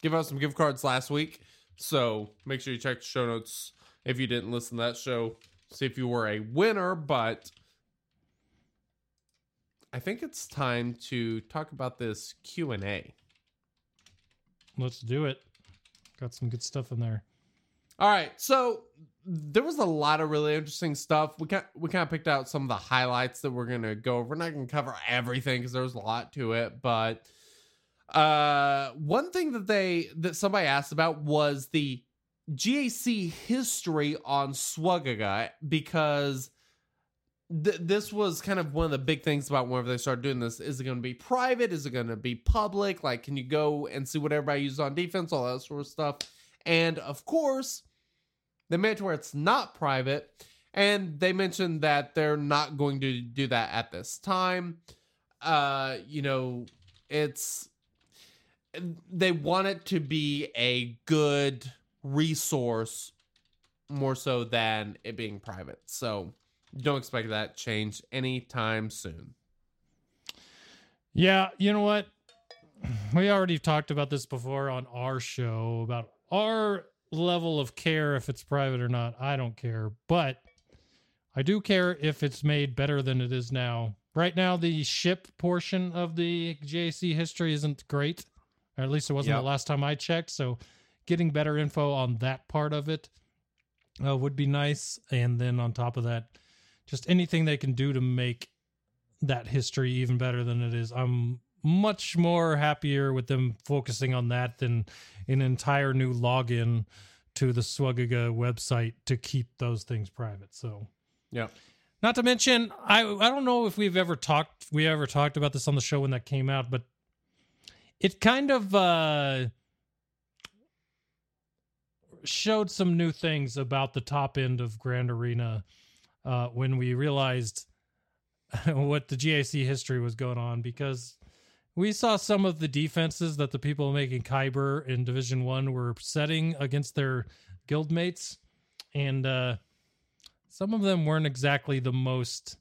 Speaker 2: give out some gift cards last week, so make sure you check the show notes if you didn't listen to that show. See if you were a winner, but. I think it's time to talk about this Q and A.
Speaker 1: let's do it got some good stuff in there
Speaker 2: All right, so there was a lot of really interesting stuff. We kind we kind of picked out some of the highlights that we're gonna go over. We're not gonna cover everything because there's a lot to it, but uh, one thing that they that somebody asked about was the GAC history on SWGOH because th- this was kind of one of the big things about whenever they started doing this. Is it going to be private? Is it going to be public? Like, can you go and see what everybody uses on defense? All that sort of stuff. And of course, they made it where it's not private. And they mentioned that they're not going to do that at this time. Uh, you know, it's they want it to be a good resource more so than it being private. So don't expect that change anytime soon.
Speaker 1: Yeah, you know what? We already talked about this before on our show about our level of care if it's private or not. I don't care, but I do care if it's made better than it is now. Right now, the ship portion of the GAC history isn't great, or at least it wasn't
Speaker 2: Yep.
Speaker 1: the last time I checked. So, getting better info on that part of it uh, would be nice. And then on top of that, just anything they can do to make that history even better than it is. I'm much more happier with them focusing on that than an entire new login to the SWGOH website to keep those things private. So,
Speaker 2: Yeah.
Speaker 1: not to mention, I I don't know if we've ever talked we ever talked about this on the show when that came out, but it kind of uh showed some new things about the top end of Grand Arena uh when we realized what the GAC history was going on because we saw some of the defenses that the people making Kyber in Division One were setting against their guildmates, and uh, some of them weren't exactly the most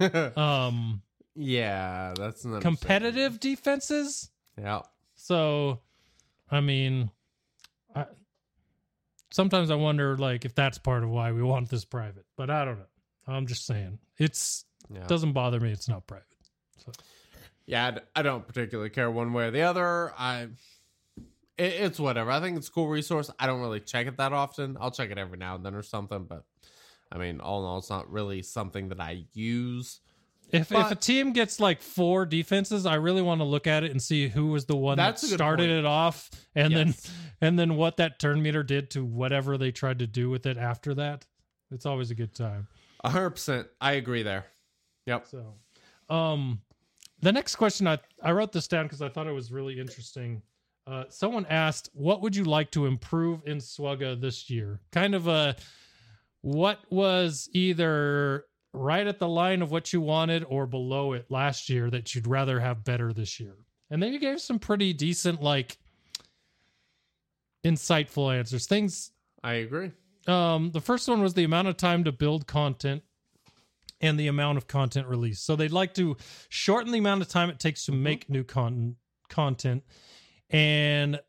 Speaker 1: um,
Speaker 2: yeah, that's
Speaker 1: competitive defenses.
Speaker 2: Yeah.
Speaker 1: So, I mean, sometimes I wonder like if that's part of why we want this private, but I don't know. I'm just saying it's
Speaker 2: Yeah.
Speaker 1: doesn't bother me. It's not private.
Speaker 2: yeah, I don't particularly care one way or the other. I it, it's whatever. I think it's a cool resource. I don't really check it that often. I'll check it every now and then or something, but I mean, all in all, it's not really something that I use.
Speaker 1: If if a team gets like four defenses, I really want to look at it and see who was the one that started
Speaker 2: point.
Speaker 1: it off, and
Speaker 2: Yes.
Speaker 1: then and then what that turn meter did to whatever they tried to do with it after that. It's always a good time.
Speaker 2: A hundred percent. I agree there. Yep.
Speaker 1: So, um, the next question I I wrote this down because I thought it was really interesting. Uh, someone asked, "What would you like to improve in SWGOH this year?" Kind of a what was either right at the line of what you wanted or below it last year that you'd rather have better this year. And then you gave some pretty decent, like, insightful answers. Things
Speaker 2: I agree.
Speaker 1: um the first one was the amount of time to build content and the amount of content released so they'd like to shorten the amount of time it takes to make new con- content and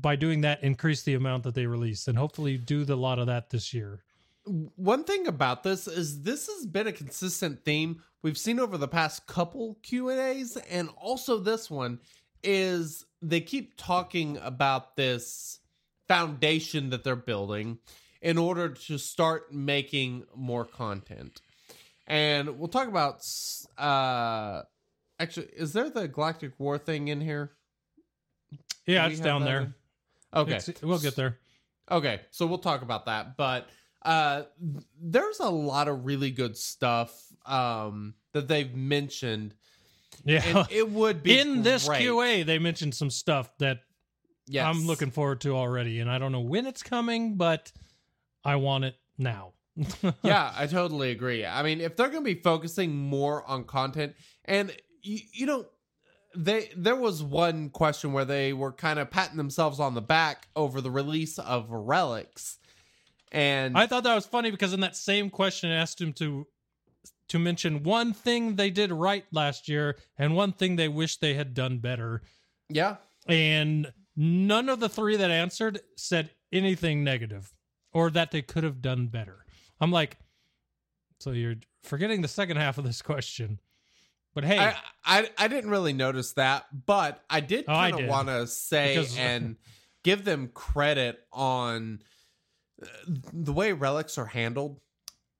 Speaker 1: by doing that increase the amount that they release and hopefully do the lot of that this year
Speaker 2: One thing about this is this has been a consistent theme we've seen over the past couple Q and A's, and also this one is they keep talking about this foundation that they're building in order to start making more content. And we'll talk about uh actually is there the Galactic War thing in here?
Speaker 1: yeah it's down there
Speaker 2: in- Okay.
Speaker 1: It's- we'll get there
Speaker 2: Okay, so we'll talk about that. But uh there's a lot of really good stuff um that they've mentioned.
Speaker 1: yeah
Speaker 2: And it would be
Speaker 1: in this
Speaker 2: great.
Speaker 1: qa they mentioned some stuff that
Speaker 2: Yes.
Speaker 1: i'm looking forward to already and i don't know when it's coming but i want it now
Speaker 2: yeah, I totally agree. I mean, if they're going to be focusing more on content, and you, you know, they there was one question where they were kind of patting themselves on the back over the release of relics, and
Speaker 1: I thought that was funny because in that same question, I asked him to to mention one thing they did right last year and one thing they wish they had done better,
Speaker 2: yeah,
Speaker 1: and none of the three that answered said anything negative or that they could have done better. I'm like, so you're forgetting the second half of this question, but hey,
Speaker 2: I, I I didn't really notice that, but I did
Speaker 1: Oh,
Speaker 2: kind of want to say
Speaker 1: Because-
Speaker 2: and give them credit on the way relics are handled.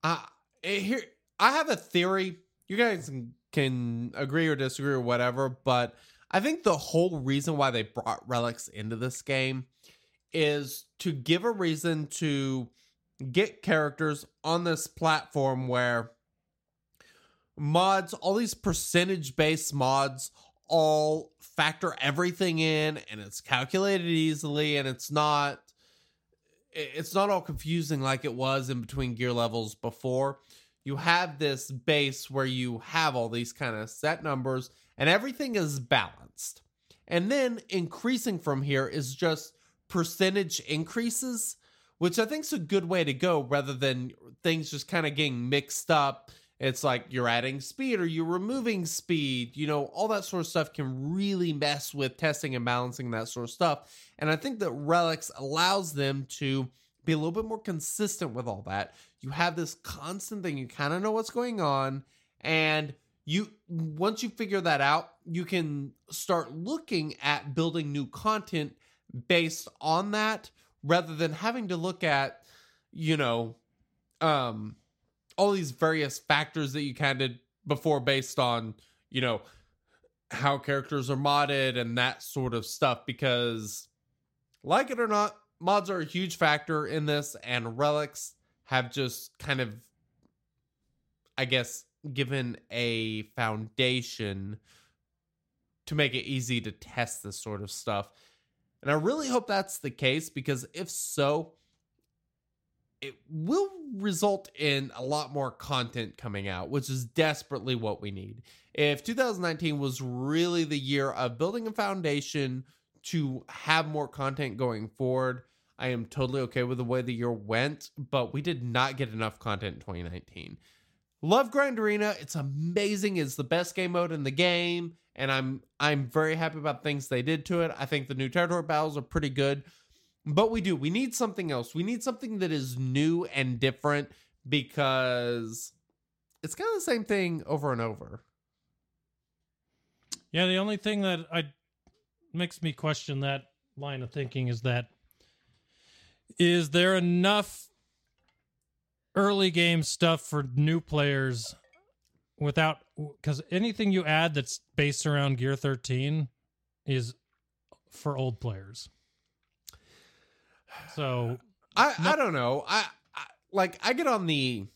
Speaker 2: I eh, here I have a theory. You guys can, agree or disagree or whatever, but I think the whole reason why they brought relics into this game is to give a reason to get characters on this platform where mods, all these percentage based mods, all factor everything in and it's calculated easily and it's not it's not all confusing like it was in between gear levels before. You have this base where you have all these kind of set numbers and everything is balanced. And then increasing from here is just percentage increases, which I think is a good way to go rather than things just kind of getting mixed up. It's like you're adding speed or you're removing speed, you know, all that sort of stuff can really mess with testing and balancing that sort of stuff. And I think that Relics allows them to be a little bit more consistent with all that. You have this constant thing, you kind of know what's going on, and you once you figure that out, you can start looking at building new content based on that rather than having to look at, you know, um all these various factors that you kind of before based on, you know, how characters are modded and that sort of stuff because like it or not, mods are a huge factor in this and relics have just kind of I guess given a foundation to make it easy to test this sort of stuff. And I really hope that's the case because if so, it will result in a lot more content coming out, which is desperately what we need. If 2019 was really the year of building a foundation to have more content going forward, I am totally okay with the way the year went, but we did not get enough content in 2019. Love Grand Arena. It's amazing. It's the best game mode in the game, and I'm I'm very happy about things they did to it. I think the new territory battles are pretty good. But we do. We need something else. We need something that is new and different because it's kind of the same thing over and over.
Speaker 1: Yeah, the only thing that I makes me question that line of thinking is that is there enough early game stuff for new players without because anything you add that's based around Gear 13 is for old players. So
Speaker 2: I I don't know. I, I like I get on the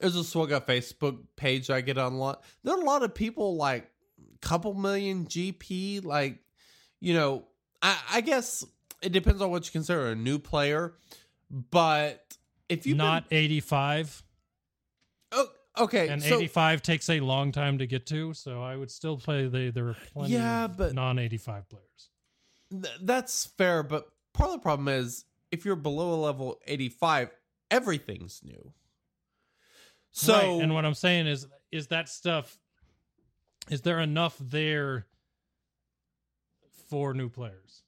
Speaker 2: there's a SWGOH Facebook page I get on a lot. There are a lot of people like couple million GP like you know, I I guess it depends on what you consider a new player, but if you
Speaker 1: not 85
Speaker 2: oh, okay,
Speaker 1: and
Speaker 2: so
Speaker 1: 85 takes a long time to get to, so I would still play the there are plenty
Speaker 2: Yeah,
Speaker 1: of
Speaker 2: but-
Speaker 1: non 85 players.
Speaker 2: th- that's fair, but part of the problem is if you're below a level 85, everything's new. So
Speaker 1: Right, and what I'm saying is, is that stuff? Is there enough there for new players?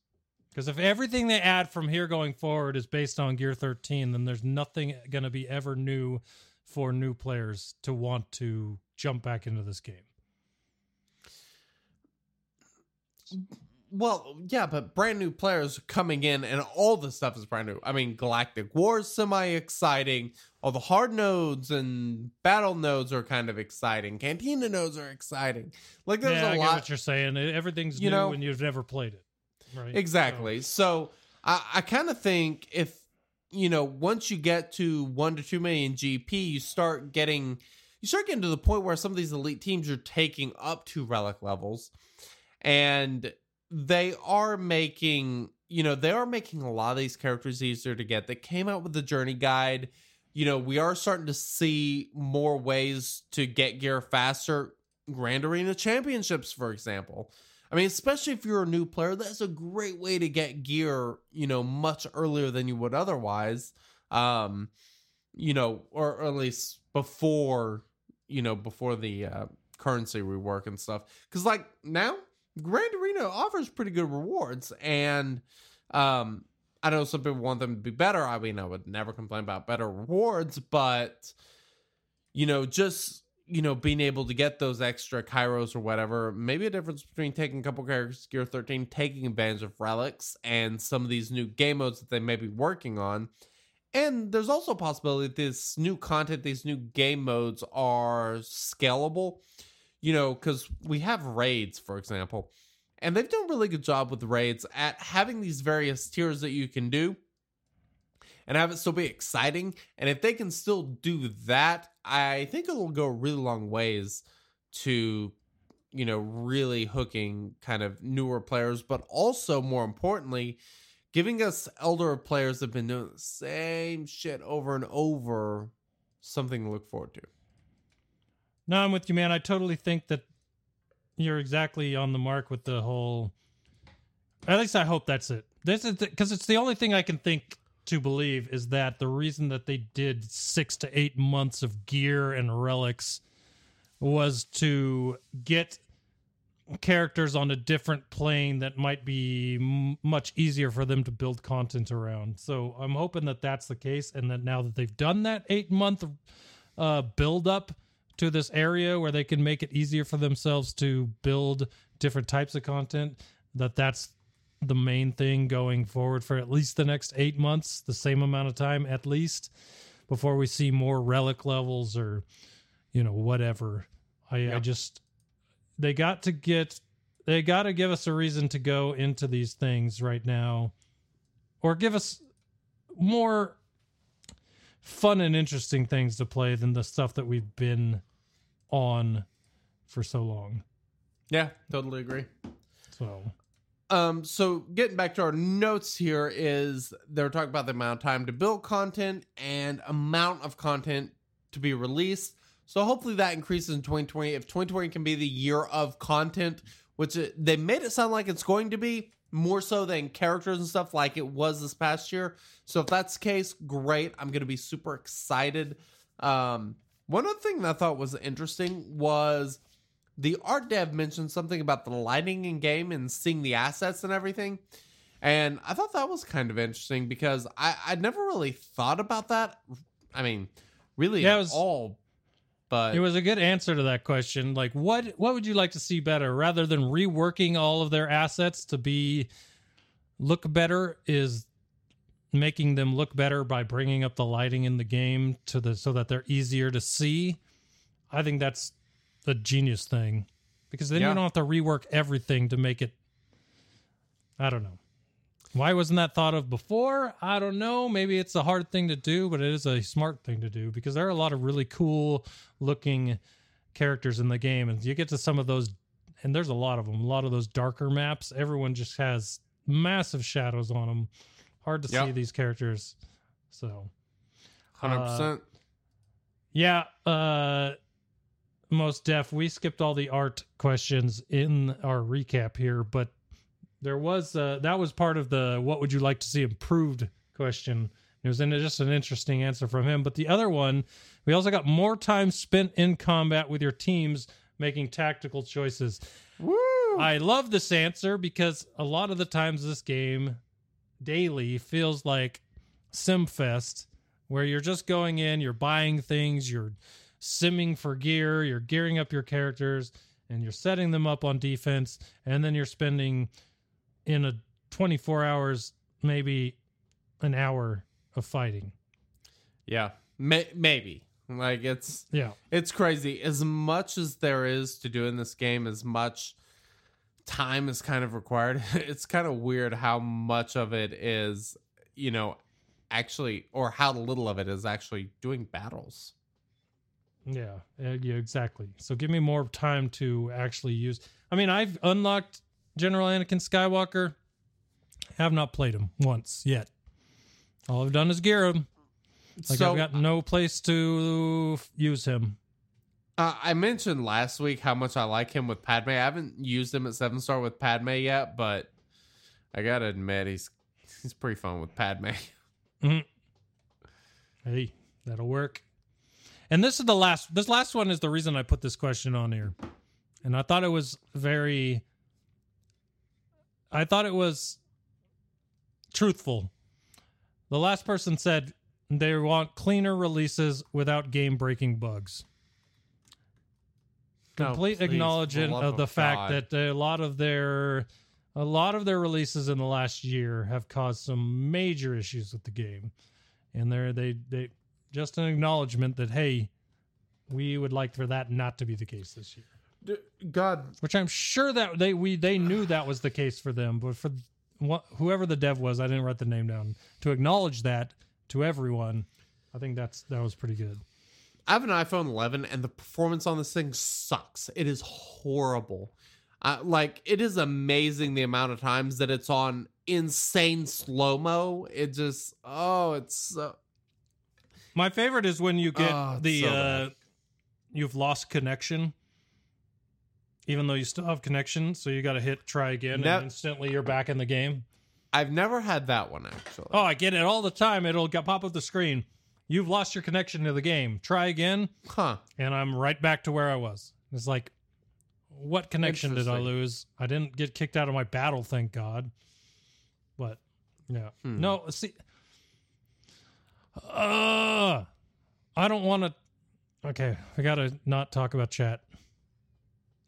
Speaker 1: Because if everything they add from here going forward is based on Gear 13, then there's nothing going to be ever new for new players to want to jump back into this game.
Speaker 2: Well, yeah, but brand new players coming in and all the stuff is brand new. I mean, Galactic Wars semi exciting. All the hard nodes and battle nodes are kind of exciting. Cantina nodes are exciting. Like there's
Speaker 1: yeah,
Speaker 2: a
Speaker 1: I get
Speaker 2: lot
Speaker 1: what you're saying. Everything's
Speaker 2: You
Speaker 1: new
Speaker 2: know-
Speaker 1: when you've never played it. Right.
Speaker 2: Exactly. So I, I kind of think if you know once you get to one to two million GP, you start getting you start getting to the point where some of these elite teams are taking up to relic levels, and they are making you know they are making a lot of these characters easier to get. They came out with the journey guide. You know we are starting to see more ways to get gear faster. Grand Arena Championships, for example. I mean, especially if you're a new player, that's a great way to get gear, you know, much earlier than you would otherwise. Um, you know, or, or at least before, you know, before the uh, currency rework and stuff. Because like now, Grand Arena offers pretty good rewards, and um, I know some people want them to be better. I mean, I would never complain about better rewards, but you know, just you know, being able to get those extra Kyros or whatever, maybe a difference between taking a couple characters Gear 13, taking advantage of relics and some of these new game modes that they may be working on. And there's also a possibility that this new content, these new game modes are scalable, you know, because we have raids, for example, and they've done a really good job with raids at having these various tiers that you can do and have it still be exciting. And if they can still do that, I think it'll go a really long ways to, you know, really hooking kind of newer players, but also more importantly, giving us elder players that have been doing the same shit over and over something to look forward to.
Speaker 1: No, I'm with you, man. I totally think that you're exactly on the mark with the whole. At least I hope that's it. This is because it's the only thing I can think to believe is that the reason that they did six to eight months of gear and relics was to get characters on a different plane that might be m- much easier for them to build content around. So I'm hoping that that's the case, and that now that they've done that eight month uh, build up to this area where they can make it easier for themselves to build different types of content, that that's the main thing going forward for at least the next eight months, the same amount of time at least, before we see more relic levels or you know whatever. I, I just they got to get they got to give us a reason to go into these things right now or give us more fun and interesting things to play than the stuff that we've been on for so long
Speaker 2: Yeah, totally agree.
Speaker 1: so
Speaker 2: Um, so getting back to our notes here is they're talking about the amount of time to build content and amount of content to be released. So hopefully that increases in 2020. If 2020 can be the year of content, which it, they made it sound like it's going to be more so than characters and stuff like it was this past year. So if that's the case, great. I'm going to be super excited. Um, one other thing that I thought was interesting was the art dev mentioned something about the lighting in game and seeing the assets and everything. And I thought that was kind of interesting because I, I'd never really thought about that. I mean, really
Speaker 1: Yeah,
Speaker 2: at
Speaker 1: it was-
Speaker 2: all. But
Speaker 1: it was a good answer to that question like what what would you like to see better rather than reworking all of their assets to be look better is making them look better by bringing up the lighting in the game to the so that they're easier to see i think that's a genius thing. Because then
Speaker 2: Yeah.
Speaker 1: you don't have to rework everything to make it i don't know. Why wasn't that thought of before? I don't know. Maybe it's a hard thing to do but it is a smart thing to do because there are a lot of really cool looking characters in the game. And you get to some of those and there's a lot of them a lot of those darker maps. Everyone just has massive shadows on them hard to
Speaker 2: Yep.
Speaker 1: see these characters so
Speaker 2: 100%.
Speaker 1: yeah, uh most deaf. We skipped all the art questions in our recap here, but there was uh that was part of the what would you like to see improved question. It was in just an interesting answer from him. But the other one, we also got more time spent in combat with your teams making tactical choices.
Speaker 2: Woo!
Speaker 1: I love this answer because a lot of the times this game daily feels like Simfest, where you're just going in, you're buying things, you're simming for gear, you're gearing up your characters, and you're setting them up on defense, and then you're spending in a 24 hours, maybe an hour of fighting.
Speaker 2: yeah. May- maybe. Like it's
Speaker 1: Yeah.
Speaker 2: it's crazy. As much as there is to do in this game, as much time is kind of required. It's kind of weird how much of it is, you know, actually, or how little of it is actually doing battles.
Speaker 1: Yeah, uh, yeah, exactly. So give me more time to actually use. I mean, I've unlocked General Anakin Skywalker. Have not played him once yet. All I've done is gear him. Like
Speaker 2: so
Speaker 1: I've got no place to use him.
Speaker 2: Uh, I mentioned last week how much I like him with Padme. I haven't used him at seven star with Padme yet, but I gotta admit he's he's pretty fun with Padme.
Speaker 1: Hey, that'll work. And this is the last. This last one is the reason I put this question on here, and I thought it was very. I thought it was truthful. The last person said they want cleaner releases without game breaking bugs.
Speaker 2: No,
Speaker 1: Complete
Speaker 2: please, for
Speaker 1: acknowledgement
Speaker 2: love
Speaker 1: of the fact
Speaker 2: God.
Speaker 1: that a lot of their a lot of their releases in the last year have caused some major issues with the game. And they're they they just an acknowledgement that hey, we would like for that not to be the case this year.
Speaker 2: God,
Speaker 1: Which I'm sure that they we they knew that was the case for them, but for what, whoever the dev was, I didn't write the name down to acknowledge that to everyone. I think that's that was pretty good.
Speaker 2: I have an iPhone 11 and the performance on this thing sucks. It is horrible. Uh, like it is amazing the amount of times that it's on insane slow mo. It just oh, it's so
Speaker 1: My favorite is when you get
Speaker 2: Oh,
Speaker 1: the
Speaker 2: so
Speaker 1: uh you've lost connection. Even though you still have connection, so you got to hit try again,
Speaker 2: Nev-
Speaker 1: and instantly you're back in the game.
Speaker 2: I've never had that one actually.
Speaker 1: Oh, I get it all the time. It'll get, pop up the screen. You've lost your connection to the game. Try again,
Speaker 2: Huh.
Speaker 1: and I'm right back to where I was. It's like, what connection did I lose? I didn't get kicked out of my battle, thank God. But yeah,
Speaker 2: Hmm.
Speaker 1: no. See, uh, I don't want to. Okay, I gotta not talk about chat.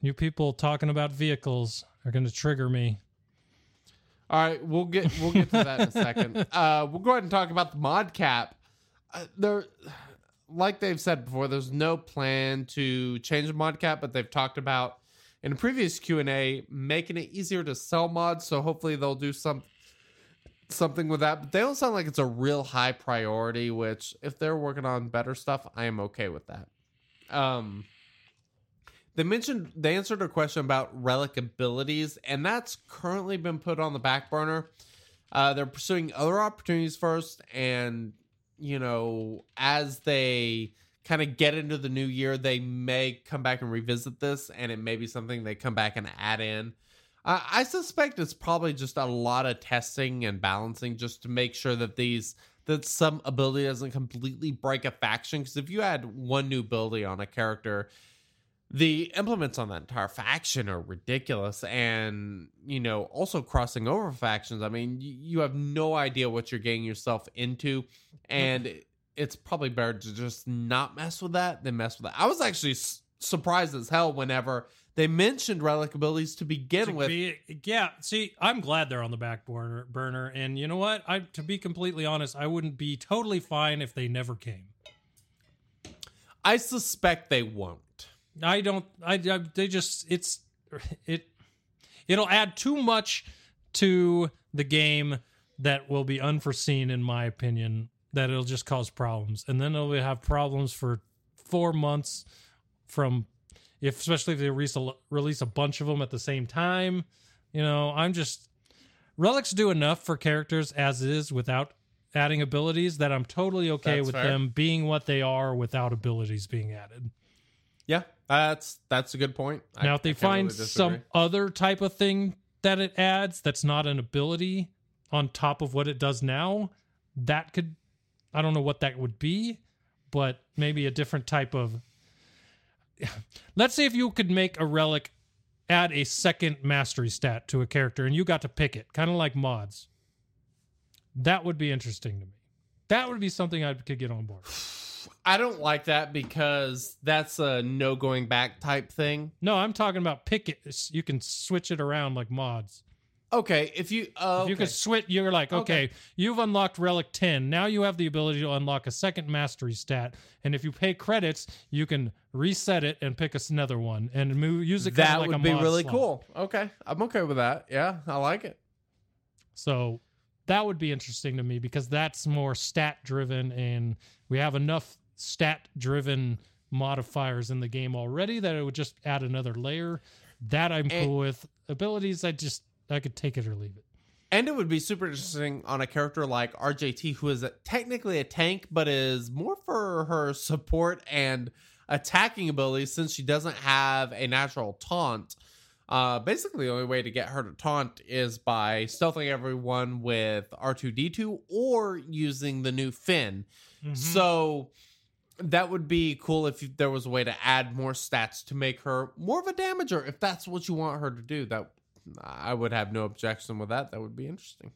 Speaker 1: You people talking about vehicles are going to trigger me.
Speaker 2: All right, we'll get we'll get to that in a second. Uh, we'll go ahead and talk about the mod cap. Uh, there, like they've said before, there's no plan to change the mod cap, but they've talked about in a previous Q and A making it easier to sell mods. So hopefully they'll do some something with that. But they don't sound like it's a real high priority. Which, if they're working on better stuff, I am okay with that. Um, they mentioned they answered a question about relic abilities, and that's currently been put on the back burner. Uh, they're pursuing other opportunities first, and you know, as they kind of get into the new year, they may come back and revisit this, and it may be something they come back and add in. I suspect it's probably just a lot of testing and balancing just to make sure that these that some ability doesn't completely break a faction. Because if you add one new ability on a character, the implements on that entire faction are ridiculous. And you know also crossing over factions i mean you, you have no idea what you're getting yourself into. And it's probably better to just not mess with that than mess with that. I was actually s- surprised as hell whenever they mentioned relic abilities to begin
Speaker 1: To
Speaker 2: with.
Speaker 1: be- yeah, see, I'm glad they're on the back burner, burner, and you know what? I, to be completely honest, I wouldn't be totally fine if they never came.
Speaker 2: i suspect they won't
Speaker 1: I don't. I, I they just it's it it'll add too much to the game that will be unforeseen, in my opinion. That it'll just cause problems, and then it'll have problems for four months from if especially if they release a, release a bunch of them at the same time. You know, I'm just relics do enough for characters as is without adding abilities that I'm totally okay
Speaker 2: That's
Speaker 1: with
Speaker 2: fair.
Speaker 1: them being what they are without abilities being added.
Speaker 2: Yeah that's that's a good point I-
Speaker 1: Now, if they find
Speaker 2: really
Speaker 1: some other type of thing that it adds that's not an ability on top of what it does now, that could, I don't know what that would be, but maybe a different type of. Let's say if you could make a relic add a second mastery stat to a character and you got to pick it, kind of like mods. That would be interesting to me. That would be something I could get on board.
Speaker 2: I don't like that because that's a no going back type thing.
Speaker 1: No, I'm talking about pick it. You can switch it around like mods.
Speaker 2: Okay, if you uh,
Speaker 1: If you
Speaker 2: okay.
Speaker 1: could switch, you're like, okay,
Speaker 2: Okay.
Speaker 1: you've unlocked Relic 10. Now you have the ability to unlock a second mastery stat. And if you pay credits, you can reset it and pick us another one and move, use it
Speaker 2: that
Speaker 1: like
Speaker 2: would be really
Speaker 1: slot.
Speaker 2: cool. Okay, I'm okay with that. Yeah, I like it.
Speaker 1: So that would be interesting to me because that's more stat driven and we have enough stat driven modifiers in the game already that it would just add another layer. That I'm
Speaker 2: And-
Speaker 1: cool with. Abilities, I just, I could take it or leave it.
Speaker 2: And it would be super interesting on a character like RJT, who is a, technically a tank, but is more for her support and attacking abilities since she doesn't have a natural taunt. Uh, basically, the only way to get her to taunt is by stealthing everyone with R2D2 or using the new Finn.
Speaker 1: Mm-hmm.
Speaker 2: So that would be cool if there was a way to add more stats to make her more of a damager. If that's what you want her to do, that I would have no objection with that. That would be interesting.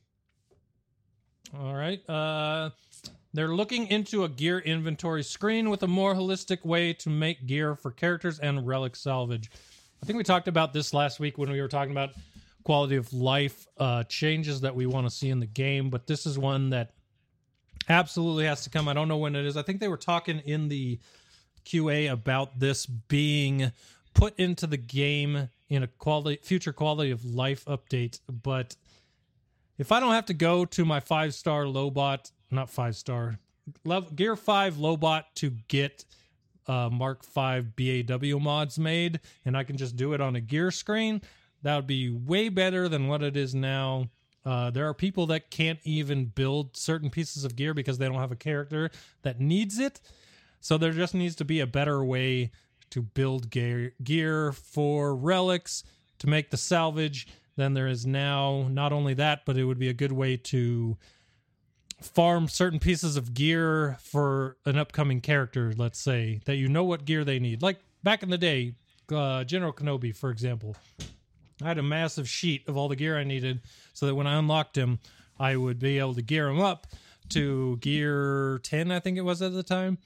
Speaker 1: All right. Uh, they're looking into a gear inventory screen with a more holistic way to make gear for characters and relic salvage. I think we talked about this last week when we were talking about quality of life uh, changes that we want to see in the game, but this is one that absolutely has to come. I don't know when it is. I think they were talking in the QA about this being put into the game in a quality future quality of life update, but if I don't have to go to my five star Lobot, not five star, level, Gear 5 Lobot to get uh, Mark 5 BAW mods made, and I can just do it on a gear screen, That would be way better than what it is now. Uh, there are people that can't even build certain pieces of gear because they don't have a character that needs it. So there just needs to be a better way to build gear, gear for relics to make the salvage than there is now. Not only that, but it would be a good way to farm certain pieces of gear for an upcoming character, let's say, that you know what gear they need. Like back in the day, uh, General Kenobi, for example. I had a massive sheet of all the gear I needed so that when I unlocked him, I would be able to gear him up to gear 10, I think it was at the time.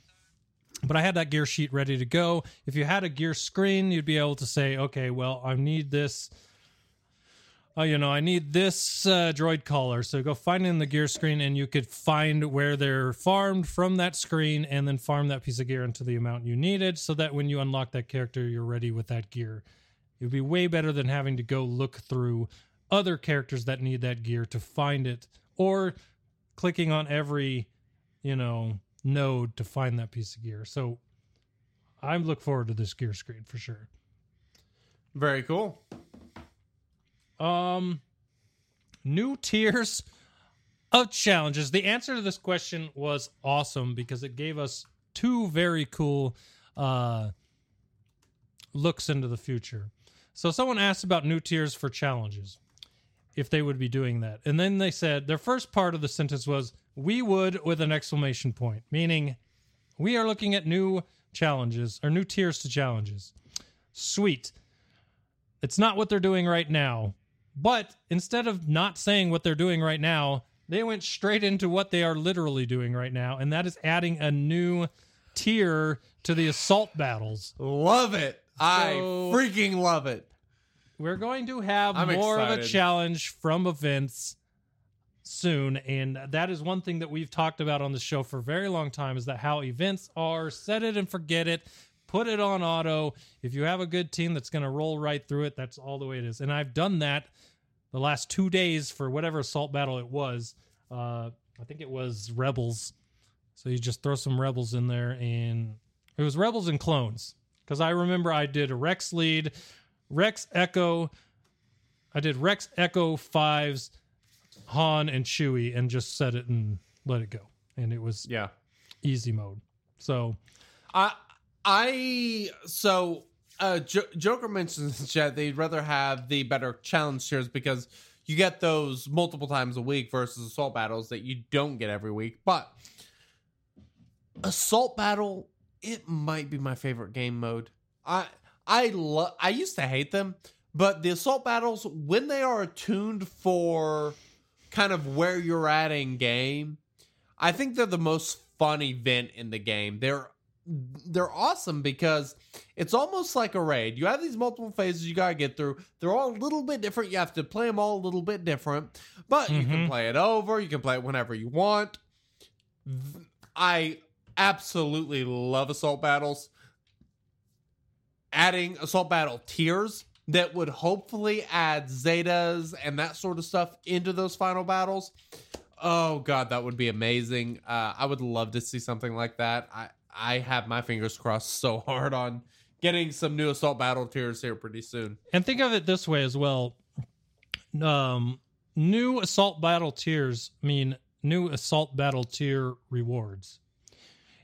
Speaker 1: But I had that gear sheet ready to go. If you had a gear screen, you'd be able to say, okay, well, I need this. Oh, you know, I need this uh, droid collar. So go find it in the gear screen, and you could find where they're farmed from that screen, and then farm that piece of gear into the amount you needed, so that when you unlock that character, you're ready with that gear. It would be way better than having to go look through other characters that need that gear to find it, or clicking on every, you know, node to find that piece of gear. So I look forward to this gear screen for sure.
Speaker 2: Very cool.
Speaker 1: Um, new tiers of challenges. The answer to this question was awesome because it gave us two very cool uh, looks into the future. So someone asked about new tiers for challenges, if they would be doing that, and then they said their first part of the sentence was "We would" with an exclamation point, meaning we are looking at new challenges or new tiers to challenges. Sweet. It's not what they're doing right now. But instead of not saying what they're doing right now, they went straight into what they are literally doing right now, and that is adding a new tier to the assault battles.
Speaker 2: Love it. I
Speaker 1: So-
Speaker 2: freaking love it.
Speaker 1: We're going to have
Speaker 2: I'm
Speaker 1: more of a
Speaker 2: excited.
Speaker 1: challenge from events soon and that is one thing that we've talked about on the show for a very long time is that how events are set it and forget it put it on auto if you have a good team that's going to roll right through it that's all the way it is and i've done that the last two days for whatever assault battle it was uh i think it was rebels so you just throw some rebels in there and it was rebels and clones because i remember i did a rex lead rex echo i did rex echo fives Han and Chewie and just set it and let it go. And it was
Speaker 2: Yeah.
Speaker 1: easy mode. So
Speaker 2: I I so uh jo- Joker mentions in chat they'd rather have the better challenge tiers because you get those multiple times a week versus assault battles that you don't get every week. But assault battle, it might be my favorite game mode. I I love I used to hate them, but the assault battles when they are attuned for kind of where you're at in game, I think they're the most fun event in the game. They're they're awesome because it's almost like a raid. You have these multiple phases you gotta get through. They're all a little bit different. You have to play them all a little bit different, but you can
Speaker 1: Mhm.
Speaker 2: play it over. You can play it whenever you want. I absolutely love assault battles. Adding assault battle tiers that would hopefully add zetas and that sort of stuff into those final battles. Oh god, that would be amazing. Uh, I would love to see something like that. I I have my fingers crossed so hard on getting some new assault battle tiers here pretty soon.
Speaker 1: and think of it this way as well. Um new assault battle tiers mean new assault battle tier rewards.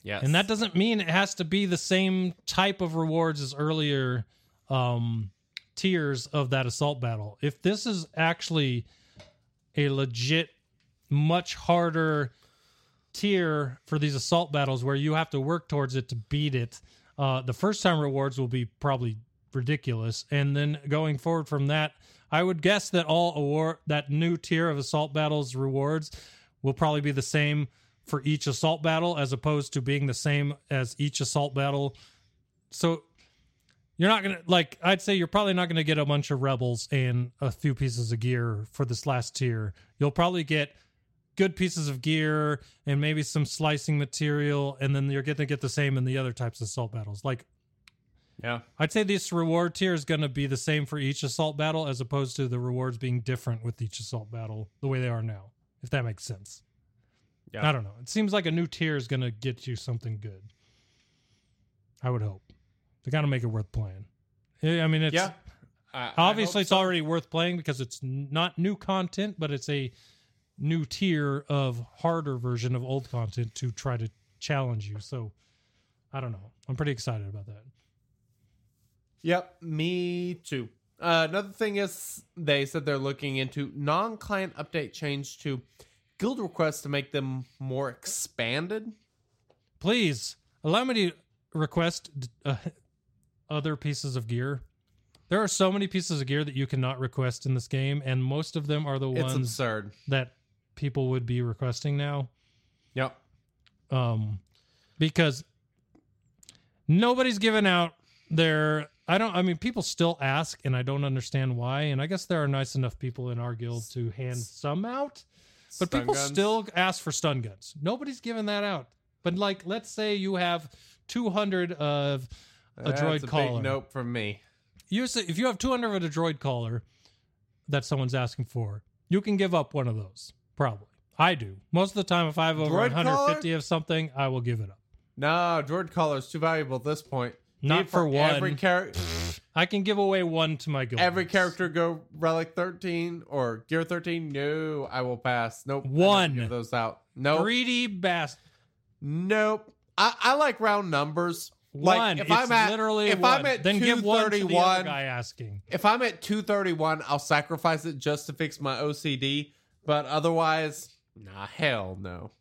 Speaker 2: Yes,
Speaker 1: And that doesn't mean it has to be the same type of rewards as earlier um, tiers of that assault battle. If this is actually a legit, much harder tier for these assault battles where you have to work towards it to beat it, uh, the first time rewards will be probably ridiculous. And then going forward from that, I would guess that all award that new tier of assault battles rewards will probably be the same for each assault battle as opposed to being the same as each assault battle. So you're not gonna like I'd say you're probably not gonna get a bunch of rebels and a few pieces of gear for this last tier. You'll probably get good pieces of gear and maybe some slicing material, and then you're gonna get the same in the other types of assault battles. Like
Speaker 2: yeah.
Speaker 1: I'd say this reward tier is gonna be the same for each assault battle as opposed to the rewards being different with each assault battle the way they are now. If that makes sense.
Speaker 2: Yeah.
Speaker 1: I don't know. It seems like a new tier is going to get you something good. I would hope. They got to make it worth playing. I I mean, it's
Speaker 2: Yeah. I- I
Speaker 1: Obviously, it's
Speaker 2: so.
Speaker 1: already worth playing because it's not new content, but it's a new tier of harder version of old content to try to challenge you. So, I don't know. I'm pretty excited about that.
Speaker 2: Yep, me too. Uh, another thing is they said they're looking into non-client update change to guild requests to make them more expanded.
Speaker 1: Please allow me to request uh, other pieces of gear. There are so many pieces of gear that you cannot request in this game, and most of them are the
Speaker 2: It's
Speaker 1: ones
Speaker 2: absurd.
Speaker 1: that people would be requesting now.
Speaker 2: Yep.
Speaker 1: um because nobody's given out their i don't i mean people still ask and i don't understand why and i guess there are nice enough people in our guild to hand some out but
Speaker 2: Stun
Speaker 1: people
Speaker 2: guns.
Speaker 1: still ask for stun guns nobody's given that out but like let's say you have 200 of a
Speaker 2: That's
Speaker 1: droid
Speaker 2: a
Speaker 1: collar
Speaker 2: Big nope from me.
Speaker 1: you say if you have 200 of a droid collar that someone's asking for you can give up one of those probably i do most of the time if i have over
Speaker 2: Droid
Speaker 1: 150 of something i will give it up
Speaker 2: No, droid collar is too valuable at this point.
Speaker 1: Not
Speaker 2: Need
Speaker 1: for one.
Speaker 2: Every character,
Speaker 1: I can give away one to my guild.
Speaker 2: every character go relic thirteen or gear thirteen. No, I will pass. Nope.
Speaker 1: One.
Speaker 2: give those out. Nope.
Speaker 1: Greedy bastard.
Speaker 2: Nope. I, I like round numbers. Like,
Speaker 1: One.
Speaker 2: if
Speaker 1: it's
Speaker 2: I'm at
Speaker 1: literally
Speaker 2: if
Speaker 1: one.
Speaker 2: I'm at
Speaker 1: then give one to the other
Speaker 2: 231
Speaker 1: guy asking.
Speaker 2: if I'm at 231, I'll sacrifice it just to fix my OCD. But otherwise, nah, hell no.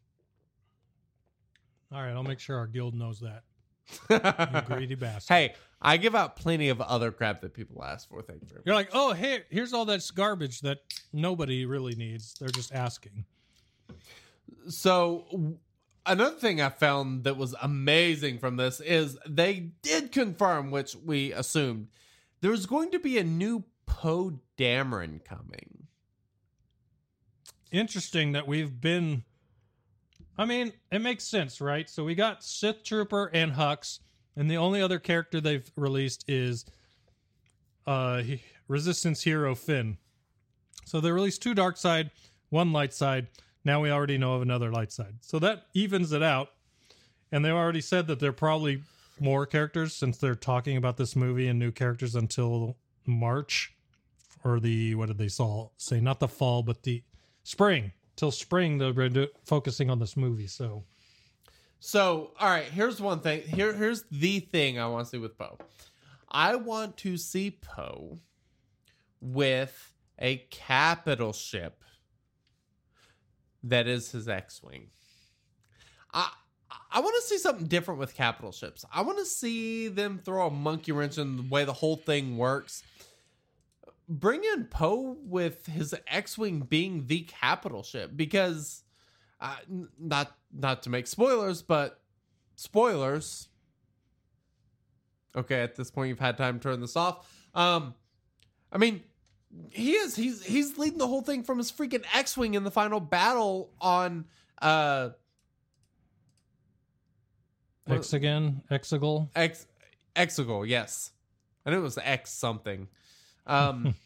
Speaker 1: All right, I'll make sure our guild knows that. You greedy bastard.
Speaker 2: hey, I give out plenty of other crap that people ask for. Thank you very much.
Speaker 1: You're like, oh, hey, here's all that garbage that nobody really needs. They're just asking.
Speaker 2: So w- another thing I found that was amazing from this is they did confirm, which we assumed, there's going to be a new Poe Dameron coming.
Speaker 1: Interesting that we've been. I mean, it makes sense, right? So we got Sith Trooper and Hux, and the only other character they've released is uh Resistance hero Finn. So they released two dark side, one light side. Now we already know of another light side. So that evens it out. And they already said that there are probably more characters since they're talking about this movie and new characters until March or the what did they saw say not the fall but the spring till spring they're do- focusing on this movie so
Speaker 2: So, all right, here's one thing. Here, here's the thing I want to see with Poe. I want to see Poe with a capital ship that is his X-wing. I I want to see something different with capital ships. I want to see them throw a monkey wrench in the way the whole thing works. Bring in Poe with his X-wing being the capital ship because uh, n- not not to make spoilers, but spoilers. Okay, at this point you've had time to turn this off. Um, I mean, he is he's he's leading the whole thing from his freaking X-wing in the final battle on uh
Speaker 1: again Exegol
Speaker 2: X Exegol, yes. Knew it was X something. Um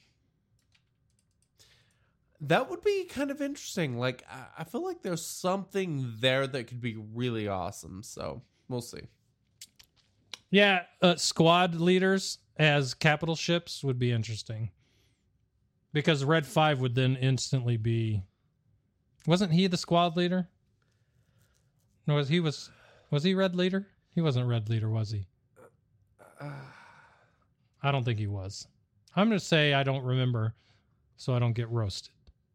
Speaker 2: That would be kind of interesting. Like I, feel like there's something there that could be really awesome. So we'll see.
Speaker 1: yeah uh, squad leaders as capital ships would be interesting because red 5 would then instantly be wasn't he the squad leader no was he was was he red leader he wasn't red leader was he i don't think he was i'm going to say i don't remember so i don't get roasted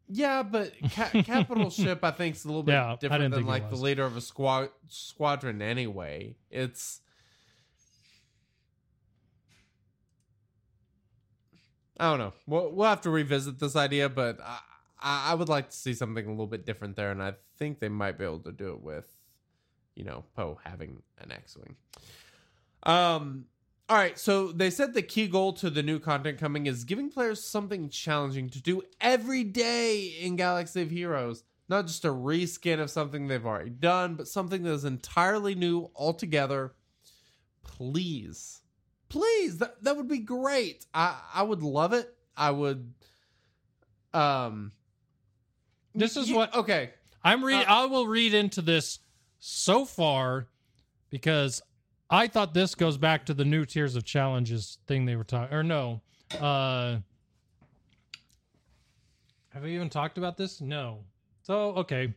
Speaker 2: Yeah, but ca- capital ship I think is a little bit
Speaker 1: Yeah,
Speaker 2: different than like the leader of a squad squadron anyway. It's I don't know. We'll, we'll have to revisit this idea, but I, I I would like to see something a little bit different there, and I think they might be able to do it with, you know, Poe having an X-wing. Um. All right, so they said the key goal to the new content coming is giving players something challenging to do every day in Galaxy of Heroes. Not just a reskin of something they've already done, but something that is entirely new altogether. Please. Please, that, that would be great. I, I would love it. I would um
Speaker 1: This is
Speaker 2: y-
Speaker 1: what-
Speaker 2: okay.
Speaker 1: I'm read.
Speaker 2: Uh,
Speaker 1: I will read into this so far because I thought this goes back to the new tiers of challenges thing they were talking. Or no, Uh, have we even talked about this? No. So okay,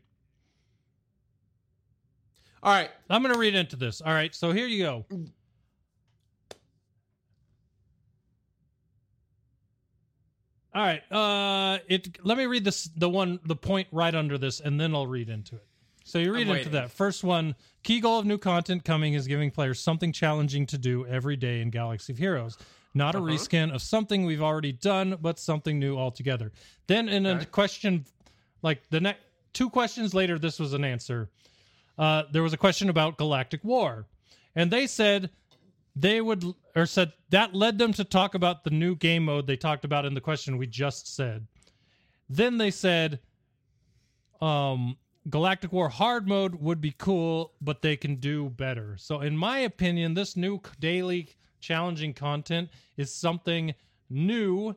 Speaker 2: All right.
Speaker 1: I'm gonna read into this. All right, so here you go. All right, uh, it. Let me read this. The one, the point right under this, and then I'll read into it. So you read
Speaker 2: I'm
Speaker 1: into
Speaker 2: waiting.
Speaker 1: that first one. Key goal of new content coming is giving players something challenging to do every day in Galaxy of Heroes. Not a
Speaker 2: Uh-huh.
Speaker 1: reskin of something we've already done, but something new altogether. Then in a question, like the next two questions later, this was an answer. Uh, there was a question about Galactic War, and they said they would, or said that led them to talk about the new game mode they talked about in the question we just said. Then they said, um, Galactic War hard mode would be cool, but they can do better. So, in my opinion, this new daily challenging content is something new,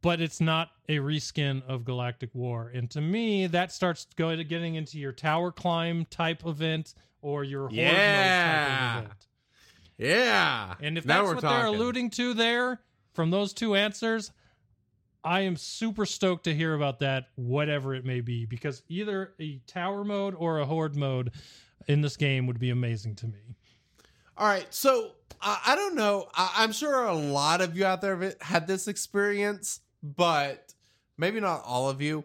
Speaker 1: but it's not a reskin of Galactic War. And to me, that starts going to getting into your tower climb type event or your horde mode
Speaker 2: Yeah.
Speaker 1: type event.
Speaker 2: Yeah.
Speaker 1: And if
Speaker 2: Now
Speaker 1: that's what they're alluding to there from those two answers, I am super stoked to hear about that, whatever it may be, because either a tower mode or a horde mode in this game would be amazing to me.
Speaker 2: All right, so I don't know. I, I'm sure a lot of you out there have had this experience, but maybe not all of you.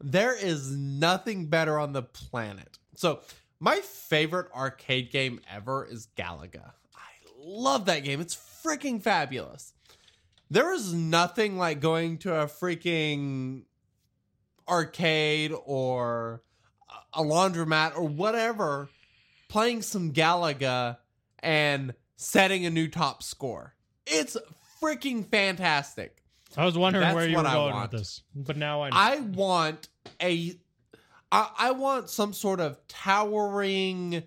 Speaker 2: There is nothing better on the planet. So, my favorite arcade game ever is Galaga. I love that game. It's freaking fabulous. There is nothing like going to a freaking arcade or a laundromat or whatever, playing some Galaga and setting a new top score. It's freaking fantastic.
Speaker 1: I was wondering
Speaker 2: That's
Speaker 1: where you were going with this, but now I know.
Speaker 2: I want a I, I want some sort of towering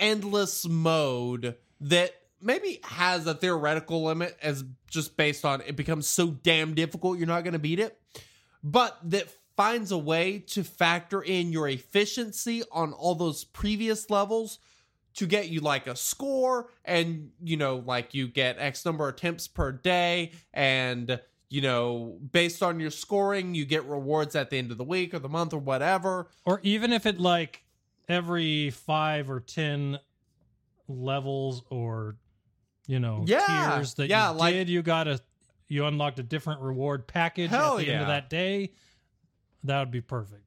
Speaker 2: endless mode that maybe has a theoretical limit as just based on it becomes so damn difficult you're not going to beat it. But that finds a way to factor in your efficiency on all those previous levels to get you like a score and you know like you get x number of attempts per day. And you know based on your scoring you get rewards at the end of the week or the month or whatever.
Speaker 1: Or even if it like every five or ten levels or you know
Speaker 2: Yeah,
Speaker 1: tiers that
Speaker 2: yeah,
Speaker 1: you
Speaker 2: like-
Speaker 1: did. You got a you unlocked a different reward package at the end of that day. That would be perfect.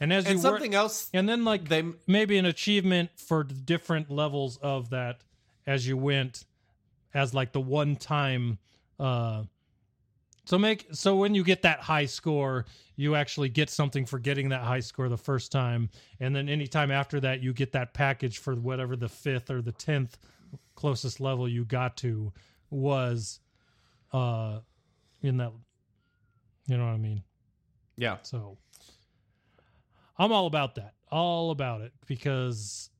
Speaker 1: And as
Speaker 2: and
Speaker 1: you work
Speaker 2: something else
Speaker 1: and then like
Speaker 2: they
Speaker 1: maybe an achievement for the different levels of that as you went as like the one time uh so make so when you get that high score you actually get something for getting that high score the first time. And then anytime after that you get that package for whatever the fifth or the tenth closest level you got to was uh in that you know what i mean
Speaker 2: yeah
Speaker 1: so I'm all about that. All about it because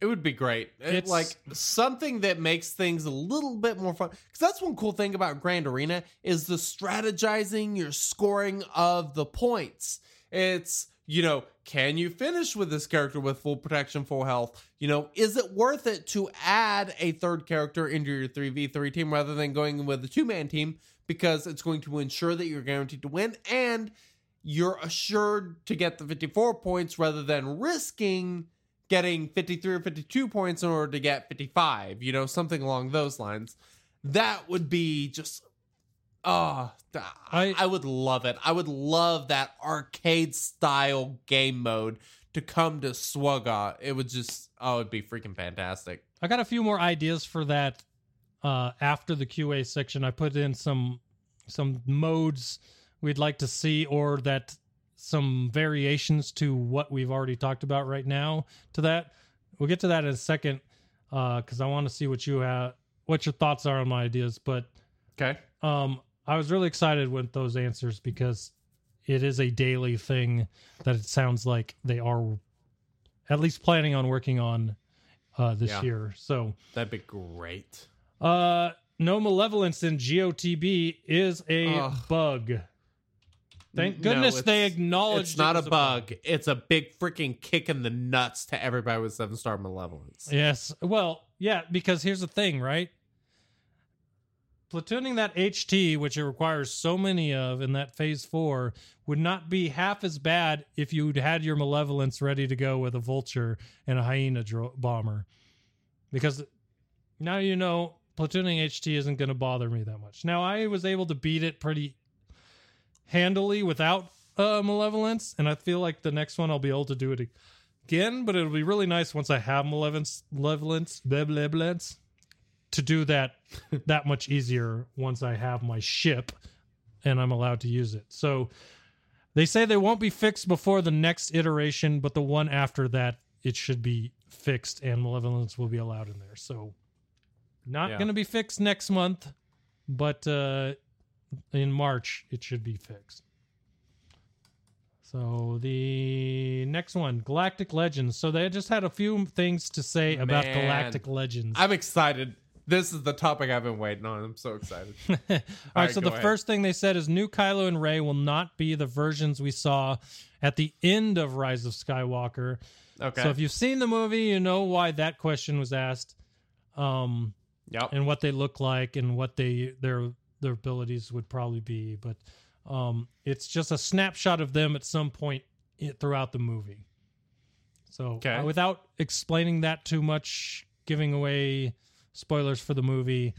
Speaker 2: It would be great. It-
Speaker 1: It's-
Speaker 2: like something that makes things a little bit more fun. Because that's one cool thing about Grand Arena is the strategizing, your scoring of the points. It's you know, can you finish with this character with full protection, full health? You know, is it worth it to add a third character into your three v three team rather than going with a two man team because it's going to ensure that you're guaranteed to win and you're assured to get the 54 points rather than risking getting 53 or 52 points in order to get 55, you know, something along those lines. That would be just oh, I,
Speaker 1: I-
Speaker 2: would love it. I would love that arcade style game mode to come to SWGOH. It would just oh, it'd be freaking fantastic.
Speaker 1: I got a few more ideas for that uh, after the QA section. I put in some some modes we'd like to see, or that some variations to what we've already talked about right now. To that, we'll get to that in a second because I want to see what you have, what your thoughts are on my ideas. But
Speaker 2: Okay.
Speaker 1: um, I was really excited with those answers because it is a daily thing that it sounds like they are at least planning on working on uh, this
Speaker 2: Yeah.
Speaker 1: year. So,
Speaker 2: That'd be great.
Speaker 1: uh, no malevolence in GOTB is a
Speaker 2: Ugh.
Speaker 1: bug. Thank
Speaker 2: No,
Speaker 1: goodness they
Speaker 2: it's-
Speaker 1: acknowledged
Speaker 2: It's not
Speaker 1: it
Speaker 2: a
Speaker 1: was
Speaker 2: bug. It's a big freaking kick in the nuts to everybody with seven star malevolence.
Speaker 1: Yes. Well, yeah, because here's the thing, right? Platooning that HT, which it requires so many of in that phase four, would not be half as bad if you'd had your malevolence ready to go with a vulture and a hyena dro- bomber. Because now you know platooning HT isn't going to bother me that much. Now I was able to beat it pretty handily without uh, malevolence, and I feel like the next one I'll be able to do it again. But it'll be really nice once I have malevolence, malevolence, malevolence to do that that much easier once I have my ship and I'm allowed to use it. So they say they won't be fixed before the next iteration, but the one after that it should be fixed and malevolence will be allowed in there. So not
Speaker 2: Yeah.
Speaker 1: going to be fixed next month, but uh in March it should be fixed. So the next one, Galactic Legends. So they just had a few things to say about
Speaker 2: Man.
Speaker 1: Galactic Legends.
Speaker 2: I'm excited. This is the topic I've been waiting on. I'm so excited.
Speaker 1: All right,
Speaker 2: right,
Speaker 1: so the
Speaker 2: ahead.
Speaker 1: first thing they said is new Kylo and Rey will not be the versions we saw at the end of Rise of Skywalker.
Speaker 2: Okay.
Speaker 1: So if you've seen the movie, you know why that question was asked, um,
Speaker 2: yep.
Speaker 1: and what they look like and what they their their abilities would probably be. But um, it's just a snapshot of them at some point throughout the movie. So
Speaker 2: Okay.
Speaker 1: uh, without explaining that too much, giving away spoilers for the movie,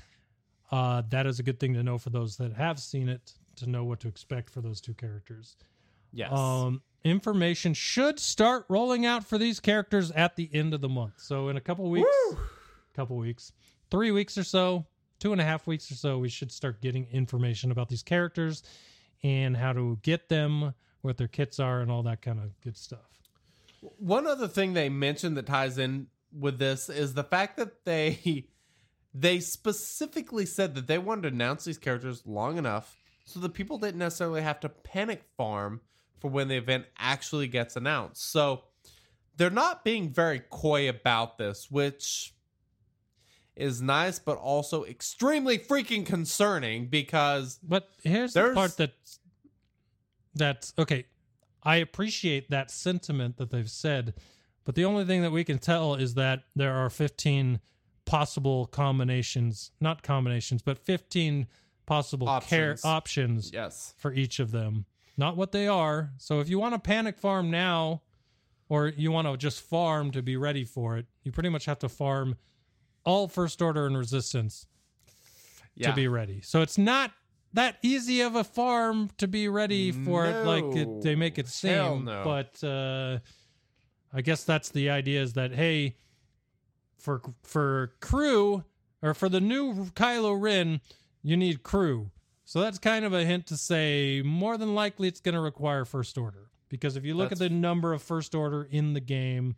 Speaker 1: uh, that is a good thing to know for those that have seen it to know what to expect for those two characters.
Speaker 2: yes.
Speaker 1: Um, information should start rolling out for these characters at the end of the month. So in a couple weeks, couple weeks, three weeks or so, two and a half weeks or so, we should start getting information about these characters and how to get them, what their kits are, and all that kind of good stuff.
Speaker 2: One other thing they mentioned that ties in with this is the fact that they they specifically said that they wanted to announce these characters long enough so that people didn't necessarily have to panic farm for when the event actually gets announced. So they're not being very coy about this, which is nice but also extremely freaking concerning because
Speaker 1: But here's the
Speaker 2: There's-
Speaker 1: part that that's okay. I appreciate that sentiment that they've said, but the only thing that we can tell is that there are 15 possible combinations, not combinations, but 15 possible care
Speaker 2: Options.
Speaker 1: options
Speaker 2: yes.
Speaker 1: for each of them. Not what they are. So if you want to panic farm now, or you want to just farm to be ready for it, you pretty much have to farm all first order and resistance
Speaker 2: Yeah.
Speaker 1: to be ready. So it's not that easy of a farm to be ready for it like it, they make it seem.
Speaker 2: No.
Speaker 1: But uh, I guess that's the idea is that hey, for for crew or for the new Kylo Ren, you need crew. So that's kind of a hint to say more than likely it's going to require first order. Because if you look at the number of first order in the game,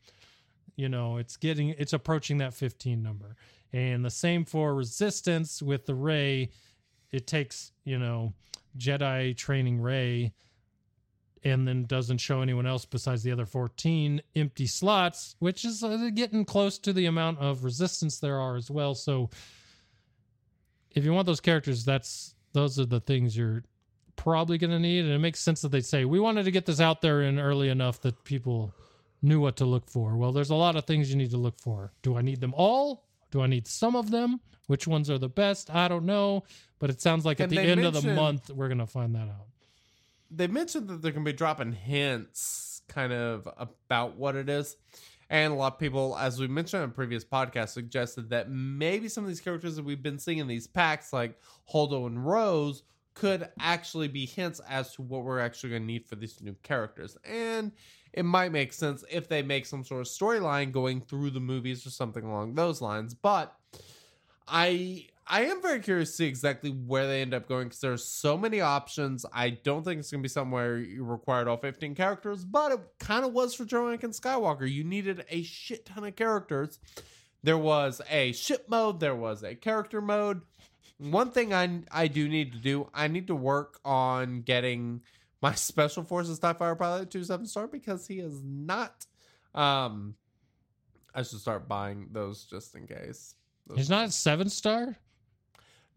Speaker 1: you know it's getting it's approaching that 15 number. And the same for resistance with the Rey it takes you know jedi training Rey and then doesn't show anyone else besides the other 14 empty slots which is uh, getting close to the amount of resistance there are as well so if you want those characters that's those are the things you're probably going to need and it makes sense that they say we wanted to get this out there in early enough that people knew what to look for. Well, there's a lot of things you need to look for. Do I need them all? Do I need some of them? Which ones are the best? I don't know, but it sounds like at the end of the month we're going to find that out.
Speaker 2: They mentioned that they're going to be dropping hints kind of about what it is. And a lot of people, as we mentioned in a previous podcast, suggested that maybe some of these characters that we've been seeing in these packs, like Holdo and Rose, could actually be hints as to what we're actually going to need for these new characters. And it might make sense if they make some sort of storyline going through the movies or something along those lines. But I I am very curious to see exactly where they end up going because there's so many options. I don't think it's gonna be somewhere you required all 15 characters, but it kind of was for General Skywalker. You needed a shit ton of characters. There was a ship mode, there was a character mode. One thing I I do need to do, I need to work on getting my Special Forces TIE Fighter Pilot to seven star because he is not. Um, I should start buying those just in case. Those-
Speaker 1: He's not a seven star.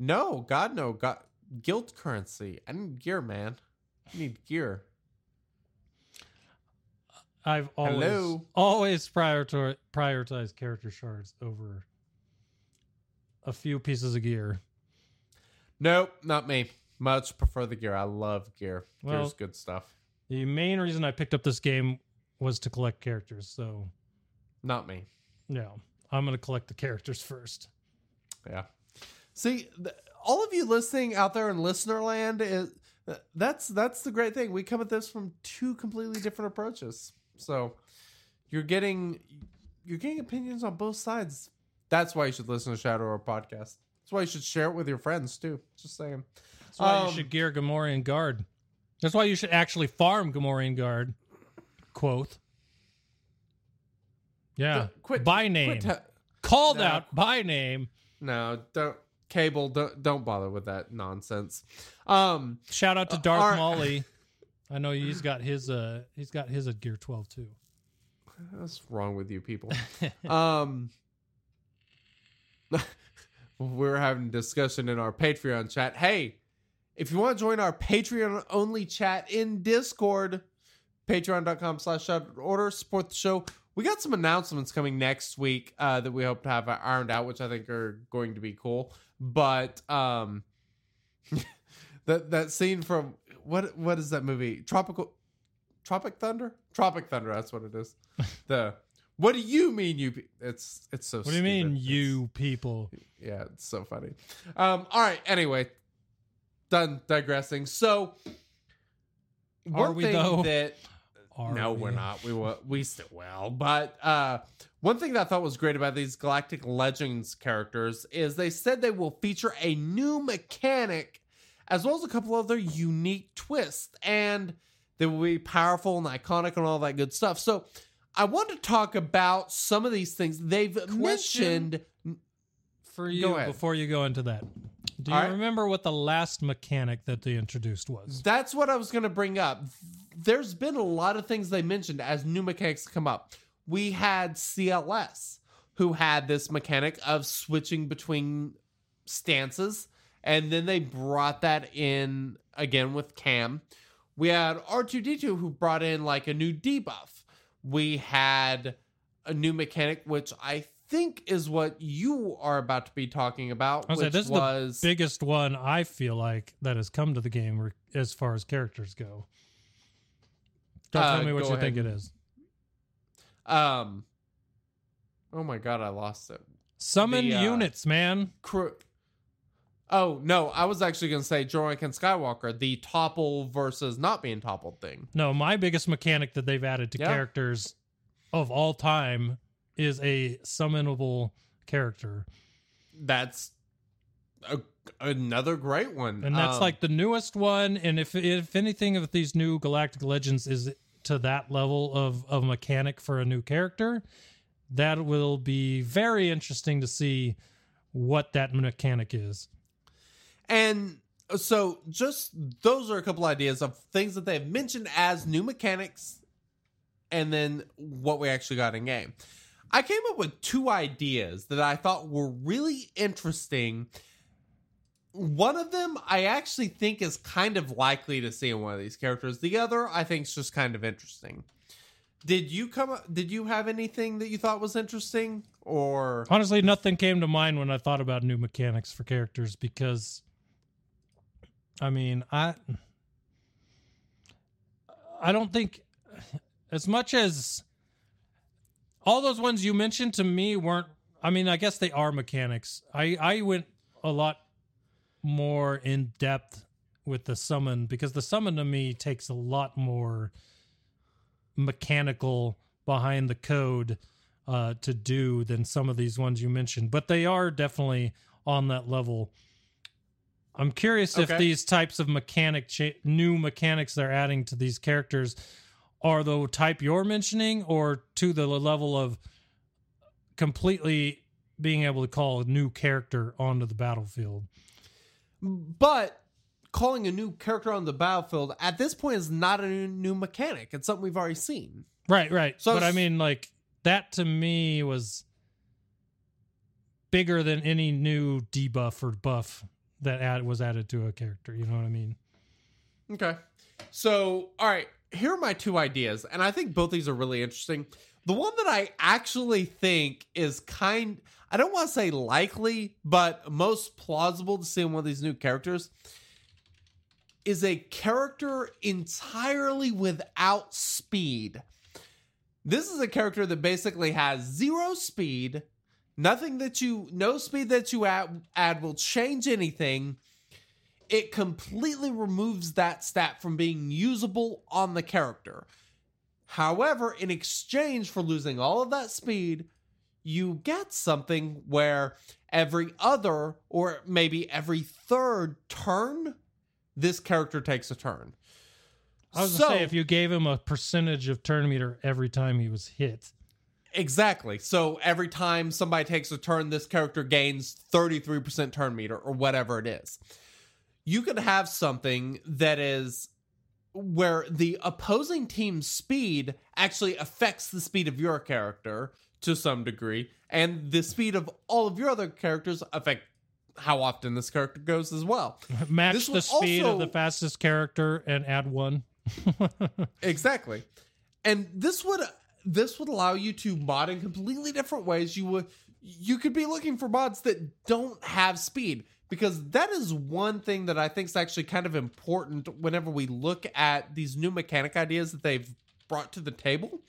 Speaker 2: No, God, no. God, guilt currency. I need gear, man. I need gear.
Speaker 1: I've always
Speaker 2: Hello?
Speaker 1: always prioritize prioritize character shards over a few pieces of gear.
Speaker 2: Nope, not me. Much prefer the gear. I love gear.
Speaker 1: Well-
Speaker 2: Gear's good stuff.
Speaker 1: The main reason I picked up this game was to collect characters. So,
Speaker 2: Not me.
Speaker 1: No. I'm going to collect the characters first.
Speaker 2: Yeah. See, th- all of you listening out there in listener land is that's that's the great thing. We come at this from two completely different approaches. So you're getting you're getting opinions on both sides. That's why you should listen to Shadow or podcast. That's why you should share it with your friends too. Just saying.
Speaker 1: That's why
Speaker 2: Um,
Speaker 1: you should gear Gamorrean Guard. That's why you should actually farm Gamorrean Guard. Quoth. Yeah.
Speaker 2: Quit
Speaker 1: by name.
Speaker 2: quit ta-
Speaker 1: Called
Speaker 2: No.
Speaker 1: out by name.
Speaker 2: no, don't cable. Don't don't bother with that nonsense. Um,
Speaker 1: Shout out to Darth
Speaker 2: our-
Speaker 1: Molly. I know he's got his uh he's got his at Gear 12 too.
Speaker 2: What's wrong with you people? um, we were having a discussion in our Patreon chat. Hey, if you want to join our Patreon only chat in Discord, patreon.com slash order, support the show. We got some announcements coming next week uh, that we hope to have ironed out, which I think are going to be cool. But um, that that scene from what what is that movie? Tropical Tropic Thunder? Tropic Thunder, that's what it is. the what do you mean you pe-" it's it's so
Speaker 1: What do you mean.
Speaker 2: It's-
Speaker 1: you people?
Speaker 2: yeah, it's so funny. Um, all right, anyway, done digressing. So,
Speaker 1: Are we,
Speaker 2: thing
Speaker 1: though?
Speaker 2: that
Speaker 1: Are
Speaker 2: no,
Speaker 1: we?
Speaker 2: we're not. We will. We still will. But uh, one thing that I thought was great about these Galactic Legends characters is they said they will feature a new mechanic as well as a couple other unique twists, and they will be powerful and iconic and all that good stuff. So. I want to talk about some of these things they've
Speaker 1: Question.
Speaker 2: mentioned.
Speaker 1: For you, before you go into that, do you
Speaker 2: right.
Speaker 1: remember what the last mechanic that they introduced was?
Speaker 2: That's what I was going to bring up. There's been a lot of things they mentioned as new mechanics come up. We had CLS, who had this mechanic of switching between stances, and then they brought that in again with KAM. We had R2D2, who brought in like a new debuff. We had a new mechanic, which I think is what you are about to be talking about,
Speaker 1: I was
Speaker 2: which
Speaker 1: this is the biggest one I feel like that has come to the game as far as characters go. Don't
Speaker 2: Uh,
Speaker 1: tell me what you think it is.
Speaker 2: um. Oh my god, I lost it.
Speaker 1: Summon
Speaker 2: The, uh,
Speaker 1: units, man.
Speaker 2: Cru- Oh no, I was actually gonna say General Skywalker, the topple versus not being toppled thing.
Speaker 1: No, my biggest mechanic that they've added to
Speaker 2: Yeah.
Speaker 1: characters of all time is a summonable character.
Speaker 2: That's a, another great one,
Speaker 1: and that's
Speaker 2: Um,
Speaker 1: like the newest one. And if if anything of these new Galactic Legends is to that level of of mechanic for a new character, that will be very interesting to see what that mechanic is.
Speaker 2: And so, just those are a couple ideas of things that they've mentioned as new mechanics, and then what we actually got in game. I came up with two ideas that I thought were really interesting. One of them I actually think is kind of likely to see in one of these characters. The other I think is just kind of interesting. Did you come? Did you have anything that you thought was interesting, or
Speaker 1: Honestly, nothing came to mind when I thought about new mechanics for characters because I mean, I I don't think as much as all those ones you mentioned to me weren't I mean, I guess they are mechanics. I I went a lot more in depth with the summon because the summon to me takes a lot more mechanical behind the code uh, to do than some of these ones you mentioned, but they are definitely on that level. I'm curious if these types of mechanic cha- new mechanics they're adding to these characters are the type you're mentioning, or to the level of completely being able to call a new character onto the battlefield.
Speaker 2: But calling a new character on the battlefield at this point is not a new, new mechanic. It's something we've already seen.
Speaker 1: Right, right.
Speaker 2: So
Speaker 1: but I mean, like that to me was bigger than any new debuff or buff that add, was added to a character. You know what I mean?
Speaker 2: Okay. So, all right, here are my two ideas, and I think both these are really interesting. The one that I actually think is kind I don't want to say likely, but most plausible to see in one of these new characters is a character entirely without speed. This is a character that basically has zero speed. Nothing that you, no speed that you add, add will change anything. It completely removes that stat from being usable on the character. However, in exchange for losing all of that speed, you get something where every other or maybe every third turn, this character takes a turn.
Speaker 1: I was
Speaker 2: So-
Speaker 1: gonna say if you gave him a percentage of turn meter every time he was hit.
Speaker 2: Exactly. So every time somebody takes a turn, this character gains 33% turn meter or whatever it is. You could have something that is where the opposing team's speed actually affects the speed of your character to some degree, and the speed of all of your other characters affect how often this character goes as well.
Speaker 1: Match the speed of the fastest character and add one.
Speaker 2: Exactly. And this would this would allow you to mod in completely different ways. You would you could be looking for mods that don't have speed because that is one thing that I think is actually kind of important whenever we look at these new mechanic ideas that they've brought to the table.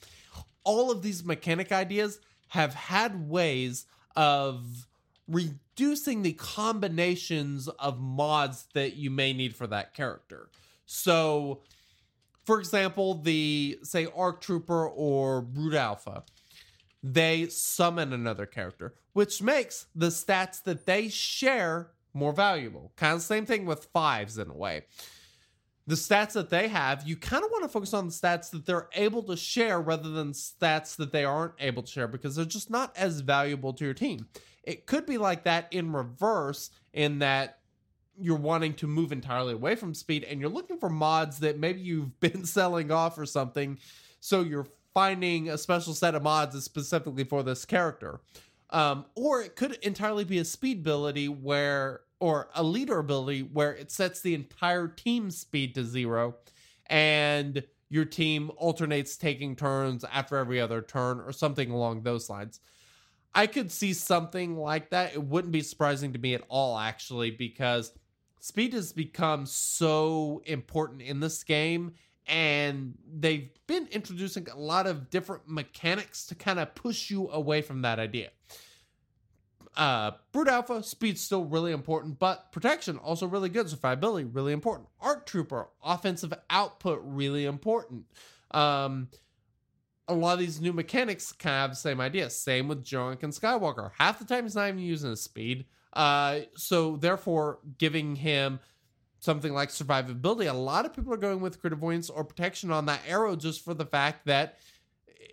Speaker 2: All of these mechanic ideas have had ways of reducing the combinations of mods that you may need for that character. So, for example, the say Arc Trooper or Brood Alpha, they summon another character, which makes the stats that they share more valuable. Kind of same thing with fives in a way. The stats that they have, you kind of want to focus on the stats that they're able to share rather than stats that they aren't able to share because they're just not as valuable to your team. It could be like that in reverse, in that you're wanting to move entirely away from speed and you're looking for mods that maybe you've been selling off or something. So you're finding a special set of mods specifically for this character. Um, or it could entirely be a speed ability where, or a leader ability where it sets the entire team's speed to zero and your team alternates taking turns after every other turn or something along those lines. I could see something like that. It wouldn't be surprising to me at all, actually, because speed has become so important in this game, and they've been introducing a lot of different mechanics to kind of push you away from that idea. Uh, Brood Alpha, speed's still really important, but protection also really good. Survivability, really important. Arc Trooper, offensive output, really important. Um, a lot of these new mechanics kind of have the same idea. Same with General Skywalker. Half the time he's not even using his speed. Uh, so therefore, giving him something like survivability, a lot of people are going with crit avoidance or protection on that arrow just for the fact that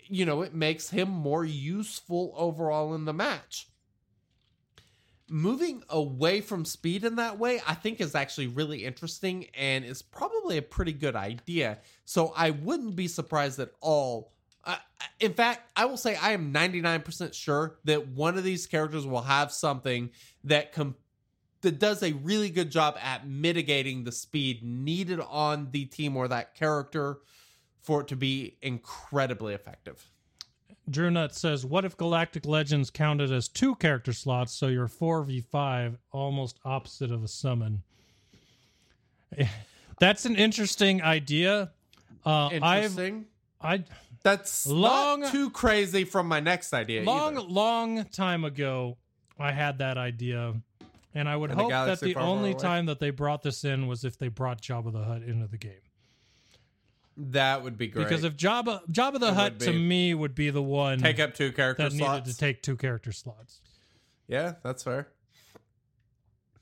Speaker 2: you know it makes him more useful overall in the match. Moving away from speed in that way, I think is actually really interesting and is probably a pretty good idea. So I wouldn't be surprised at all uh, in fact, I will say I am 99% sure that one of these characters will have something that com- that does a really good job at mitigating the speed needed on the team or that character for it to be incredibly effective.
Speaker 1: Drew Nut says, "What if Galactic Legends counted as two character slots, so you're four v five, almost opposite of a summon?" That's an interesting idea. Uh, I've
Speaker 2: Interesting.
Speaker 1: I
Speaker 2: That's
Speaker 1: Long-
Speaker 2: not too crazy from my next idea.
Speaker 1: long
Speaker 2: either.
Speaker 1: long time ago I had that idea, and I would
Speaker 2: the
Speaker 1: hope that the
Speaker 2: far, far
Speaker 1: only time that they brought this in was if they brought Jabba the Hutt into the game.
Speaker 2: That would be great.
Speaker 1: Because if Jabba Jabba the
Speaker 2: It
Speaker 1: Hutt to me would be the one
Speaker 2: take up two character
Speaker 1: that
Speaker 2: slots.
Speaker 1: needed to take two character slots.
Speaker 2: Yeah, that's fair.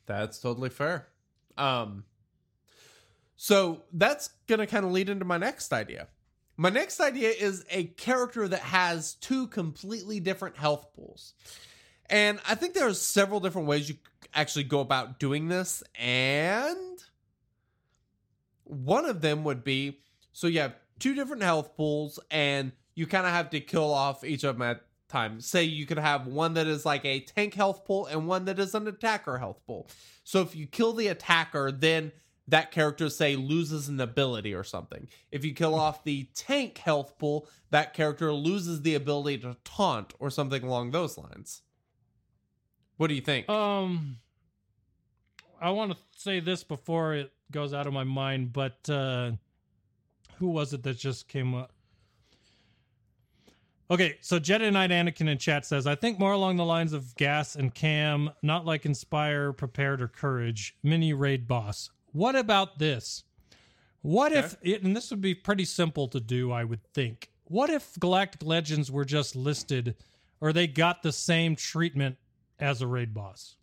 Speaker 2: That's totally fair. Um so that's going to kind of lead into my next idea. My next idea is a character that has two completely different health pools. And I think there are several different ways you actually go about doing this and one of them would be so you have two different health pools and you kind of have to kill off each of them at time. Say you could have one that is like a tank health pool and one that is an attacker health pool. So if you kill the attacker, then that character say loses an ability or something. If you kill off the tank health pool, that character loses the ability to taunt or something along those lines. What do you think?
Speaker 1: Um, I want to say this before it goes out of my mind, but uh, who was it that just came up? Okay, so Jedi Knight Anakin in chat says, I think more along the lines of GAS and KAM, not like Inspire, Prepared, or Courage, mini raid boss. What about this? What if, it, and this would be pretty simple to do, I would think. What if Galactic Legends were just listed or they got the same treatment as a raid boss?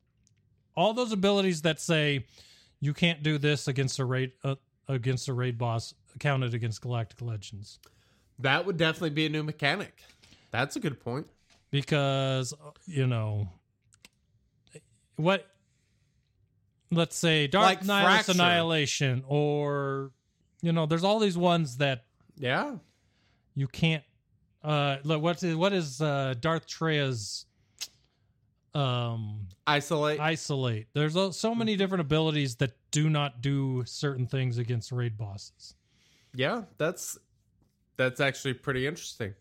Speaker 1: All those abilities that say you can't do this against a raid uh, against a raid boss counted against Galactic Legends.
Speaker 2: that would definitely be a new mechanic. That's a good point.
Speaker 1: because uh, you know what let's say dark
Speaker 2: Like
Speaker 1: nihilus annihilation or you know there's all these ones that
Speaker 2: Yeah.
Speaker 1: you can't uh what's what is uh Darth Traya's um
Speaker 2: Isolate.
Speaker 1: isolate there's so many different abilities that do not do certain things against raid bosses
Speaker 2: yeah, that's that's actually pretty interesting.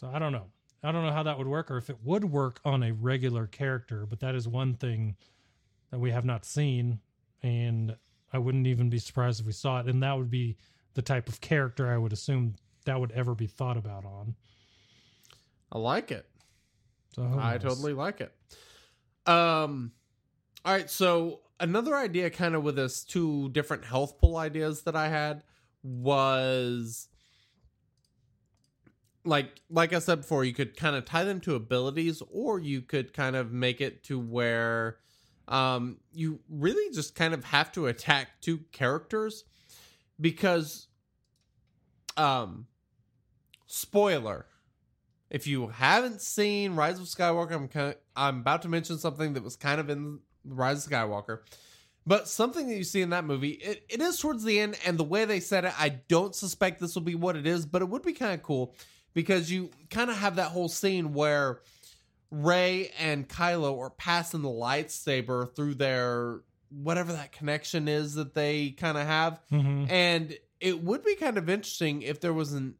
Speaker 1: So I don't know. I don't know how that would work or if it would work on a regular character, but that is one thing that we have not seen. And I wouldn't even be surprised if we saw it. And that would be the type of character I would assume that would ever be thought about on.
Speaker 2: I like it.
Speaker 1: So
Speaker 2: I totally like it. Um all right, so another idea kind of with this two different health pool ideas that I had was like like I said before, you could kind of tie them to abilities or you could kind of make it to where um you really just kind of have to attack two characters because um spoiler if you haven't seen Rise of Skywalker, I'm kind of, I'm about to mention something that was kind of in Rise of Skywalker, but something that you see in that movie, it, it is towards the end, and the way they said it, I don't suspect this will be what it is, but it would be kind of cool because you kind of have that whole scene where Rey and Kylo are passing the lightsaber through their whatever that connection is that they kind of have,
Speaker 1: Mhm.
Speaker 2: and it would be kind of interesting if there was an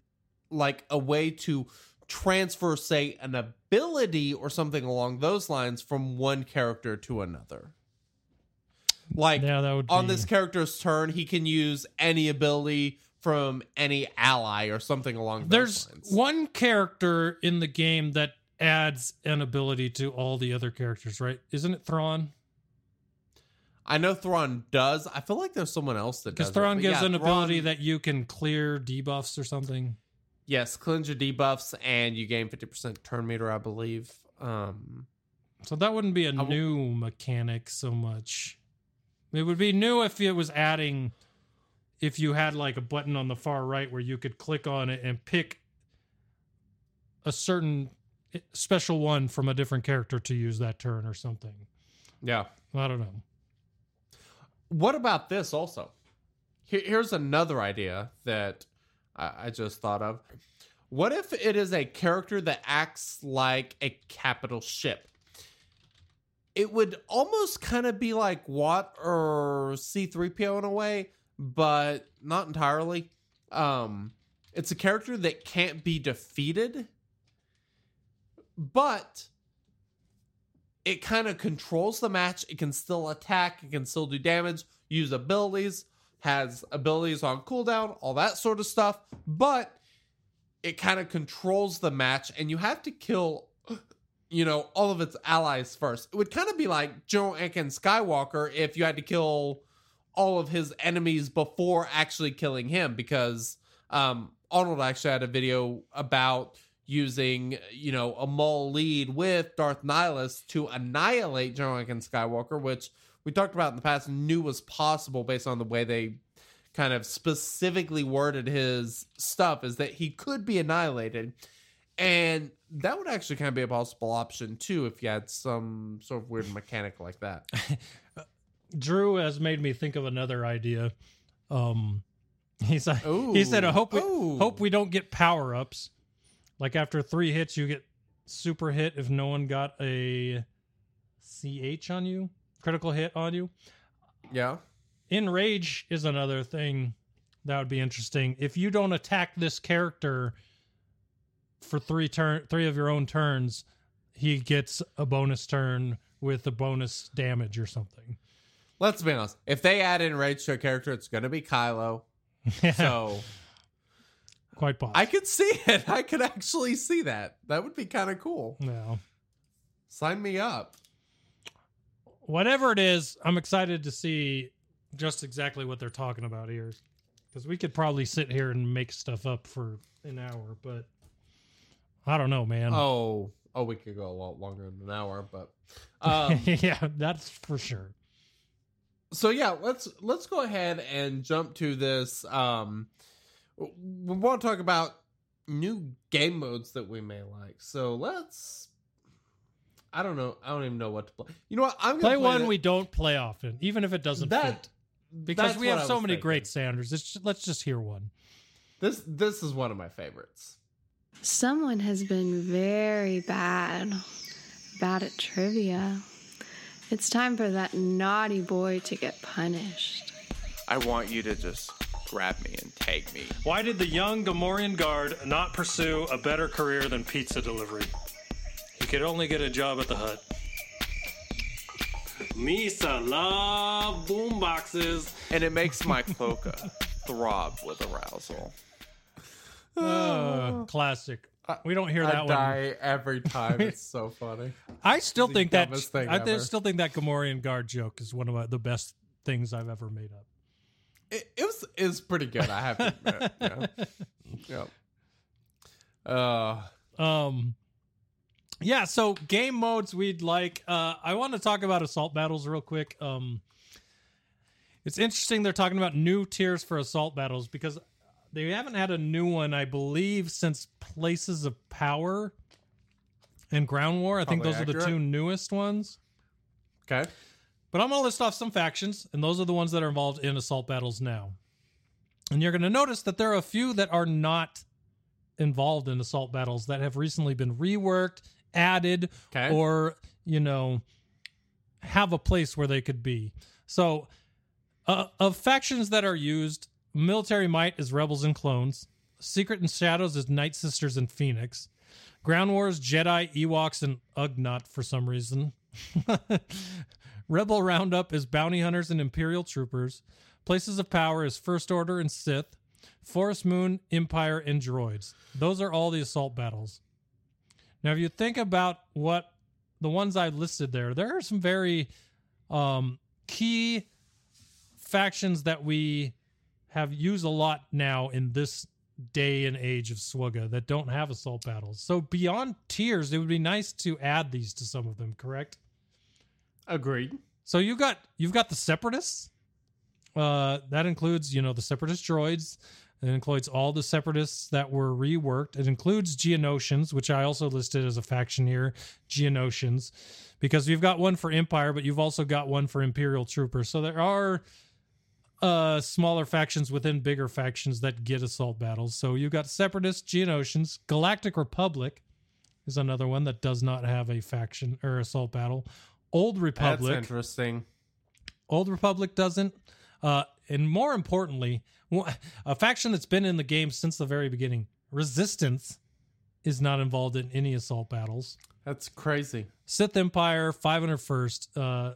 Speaker 2: like a way to transfer say an ability or something along those lines from one character to another like
Speaker 1: Yeah, that would
Speaker 2: on
Speaker 1: be-
Speaker 2: this character's turn he can use any ability from any ally or something along
Speaker 1: There's
Speaker 2: those lines
Speaker 1: one character in the game that adds an ability to all the other characters, right? Isn't it Thrawn?
Speaker 2: i know thrawn does i feel like there's someone else that
Speaker 1: Because
Speaker 2: does it,
Speaker 1: Thrawn
Speaker 2: but
Speaker 1: gives
Speaker 2: yeah,
Speaker 1: an ability that you can clear debuffs or something.
Speaker 2: yes cleanse your debuffs and you gain 50% turn meter i believe um
Speaker 1: So that wouldn't be a
Speaker 2: w-
Speaker 1: new mechanic so much. It would be new if it was adding if you had like a button on the far right where you could click on it and pick a certain eh, special one from a different character to use that turn or something.
Speaker 2: yeah
Speaker 1: I don't know.
Speaker 2: What about this also? Here's another idea that I, I just thought of. What if it is a character that acts like a capital ship? It would almost kind of be like Wat or C3PO in a way, but not entirely. Um, it's a character that can't be defeated, but it kind of controls the match. It can still attack, it can still do damage, use abilities, has abilities on cooldown, all that sort of stuff, but it kind of controls the match, and you have to kill, you know, all of its allies first. It would kind of be like General Anakin Skywalker if you had to kill all of his enemies before actually killing him, because um, Arnold actually had a video about using, you know, a Maul lead with Darth Nihilus to annihilate General Anakin Skywalker, which we talked about in the past knew was possible based on the way they kind of specifically worded his stuff is that he could be annihilated. And that would actually kind of be a possible option too if you had some sort of weird mechanic like that.
Speaker 1: Drew has made me think of another idea. Um, he
Speaker 2: Ooh.
Speaker 1: said, "I hope we
Speaker 2: Ooh.
Speaker 1: hope we don't get power ups. Like after three hits, you get super hit if no one got a CH on you, critical hit on you.
Speaker 2: Yeah.
Speaker 1: enrage is another thing that would be interesting. If you don't attack this character for three turn three of your own turns, he gets a bonus turn with a bonus damage or something.
Speaker 2: Let's be honest. If they add enrage to a character, it's going to be Kylo. So
Speaker 1: Quite possible.
Speaker 2: I could see it. I could actually see that. That would be kind of cool.
Speaker 1: no.
Speaker 2: Sign me up.
Speaker 1: Whatever it is, I'm excited to see just exactly what they're talking about here. Because we could probably sit here and make stuff up for an hour, but I don't know, man.
Speaker 2: Oh, oh, we could go a lot longer than an hour, but um,
Speaker 1: yeah, that's for sure.
Speaker 2: so yeah, let's let's go ahead and jump to this. Um, we want to talk about new game modes that we may like. So let's. I don't know. I don't even know what to play. You know what? I'm
Speaker 1: Play
Speaker 2: gonna
Speaker 1: one
Speaker 2: the-
Speaker 1: we don't play often, even if it doesn't
Speaker 2: that
Speaker 1: fit. Because we have so many
Speaker 2: thinking.
Speaker 1: great Sanders. It's just, let's just hear one.
Speaker 2: This this is one of my favorites.
Speaker 3: Someone has been very bad, bad at trivia. It's time for that naughty boy to get punished.
Speaker 6: I want you to just grab me and take me.
Speaker 7: Why did the young Gamorrean guard not pursue a better career than pizza delivery? He could only get a job at the hut. Misa love boomboxes.
Speaker 6: And it makes my cloaca throb with arousal.
Speaker 1: Uh, classic. We don't hear
Speaker 2: I
Speaker 1: that one.
Speaker 2: die every time. It's so funny.
Speaker 1: I still
Speaker 2: the
Speaker 1: think that
Speaker 2: thing
Speaker 1: I th-
Speaker 2: ever.
Speaker 1: still think that Gamorrean guard joke is one of my, the best things I've ever made up.
Speaker 2: It, it was it was pretty good. I have to admit. yeah. Yep. Uh,
Speaker 1: Um, yeah. So game modes we'd like. Uh, I want to talk about assault battles real quick. Um, it's interesting they're talking about new tiers for assault battles because they haven't had a new one, I believe, since Places of Power and Ground War. I think
Speaker 2: Probably
Speaker 1: those are the two newest ones.
Speaker 2: okay.
Speaker 1: But I'm going to list off some factions, and those are the ones that are involved in assault battles now. And you're going to notice that there are a few that are not involved in assault battles that have recently been reworked, added,
Speaker 2: Okay.
Speaker 1: or, you know, have a place where they could be. So, uh, of factions that are used, Military Might is Rebels and Clones, Secret and Shadows is Night Sisters and Phoenix, Ground Wars, Jedi, Ewoks, and Ugnaught for some reason. Rebel Roundup is Bounty Hunters and Imperial Troopers. Places of Power is First Order and Sith. Forest Moon, Empire, and Droids. Those are all the assault battles. Now, if you think about what the ones I listed there, there are some very um, key factions that we have used a lot now in this day and age of Swugga that don't have assault battles. So beyond tiers, it would be nice to add these to some of them, correct?
Speaker 2: Agreed.
Speaker 1: So you've got you've got the separatists. Uh, that includes you know the separatist droids. It includes all the separatists that were reworked. It includes Geonosians, which I also listed as a faction here, Geonosians, because you've got one for Empire, but you've also got one for Imperial Troopers. So there are uh smaller factions within bigger factions that get assault battles. So you've got separatists, Geonosians, Galactic Republic is another one that does not have a faction or assault battle. Old Republic.
Speaker 2: That's interesting.
Speaker 1: Old Republic doesn't. Uh, and more importantly, a faction that's been in the game since the very beginning, Resistance, is not involved in any assault battles.
Speaker 2: That's crazy.
Speaker 1: Sith Empire, 501st. Uh,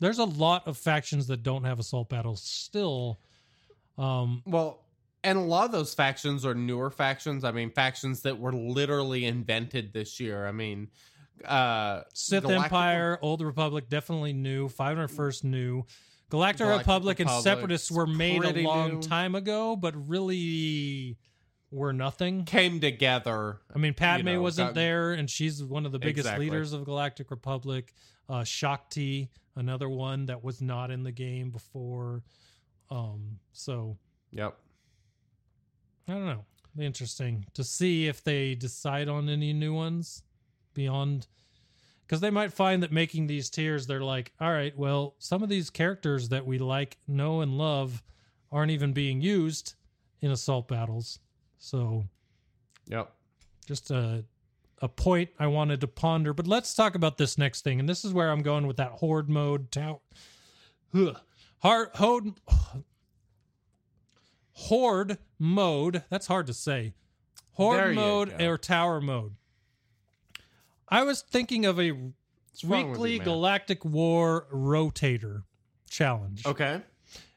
Speaker 1: there's a lot of factions that don't have assault battles still. Um,
Speaker 2: Well, and a lot of those factions are newer factions. I mean, factions that were literally invented this year. I mean, uh,
Speaker 1: Sith
Speaker 2: Galactic-
Speaker 1: Empire, Old Republic, definitely new. 501st new. Galactic,
Speaker 2: Galactic
Speaker 1: Republic and Separatists were made a long
Speaker 2: new.
Speaker 1: time ago, but really were nothing.
Speaker 2: came together.
Speaker 1: I mean, Padme
Speaker 2: know,
Speaker 1: wasn't
Speaker 2: got-
Speaker 1: there, and she's one of the biggest
Speaker 2: Exactly.
Speaker 1: leaders of Galactic Republic. Uh, Shaak Ti, another one that was not in the game before. Um, so
Speaker 2: Yep.
Speaker 1: I don't know. Interesting to see if they decide on any new ones beyond, because they might find that making these tiers, they're like, all right, well, some of these characters that we like, know, and love aren't even being used in assault battles. So
Speaker 2: Yep.
Speaker 1: just a a point I wanted to ponder. But let's talk about this next thing, and this is where I'm going with that horde mode. Tower. Hard horde horde mode. That's hard to say. Horde
Speaker 2: you
Speaker 1: mode or tower mode. I was thinking of a weekly
Speaker 2: you.
Speaker 1: Galactic War rotator challenge.
Speaker 2: Okay.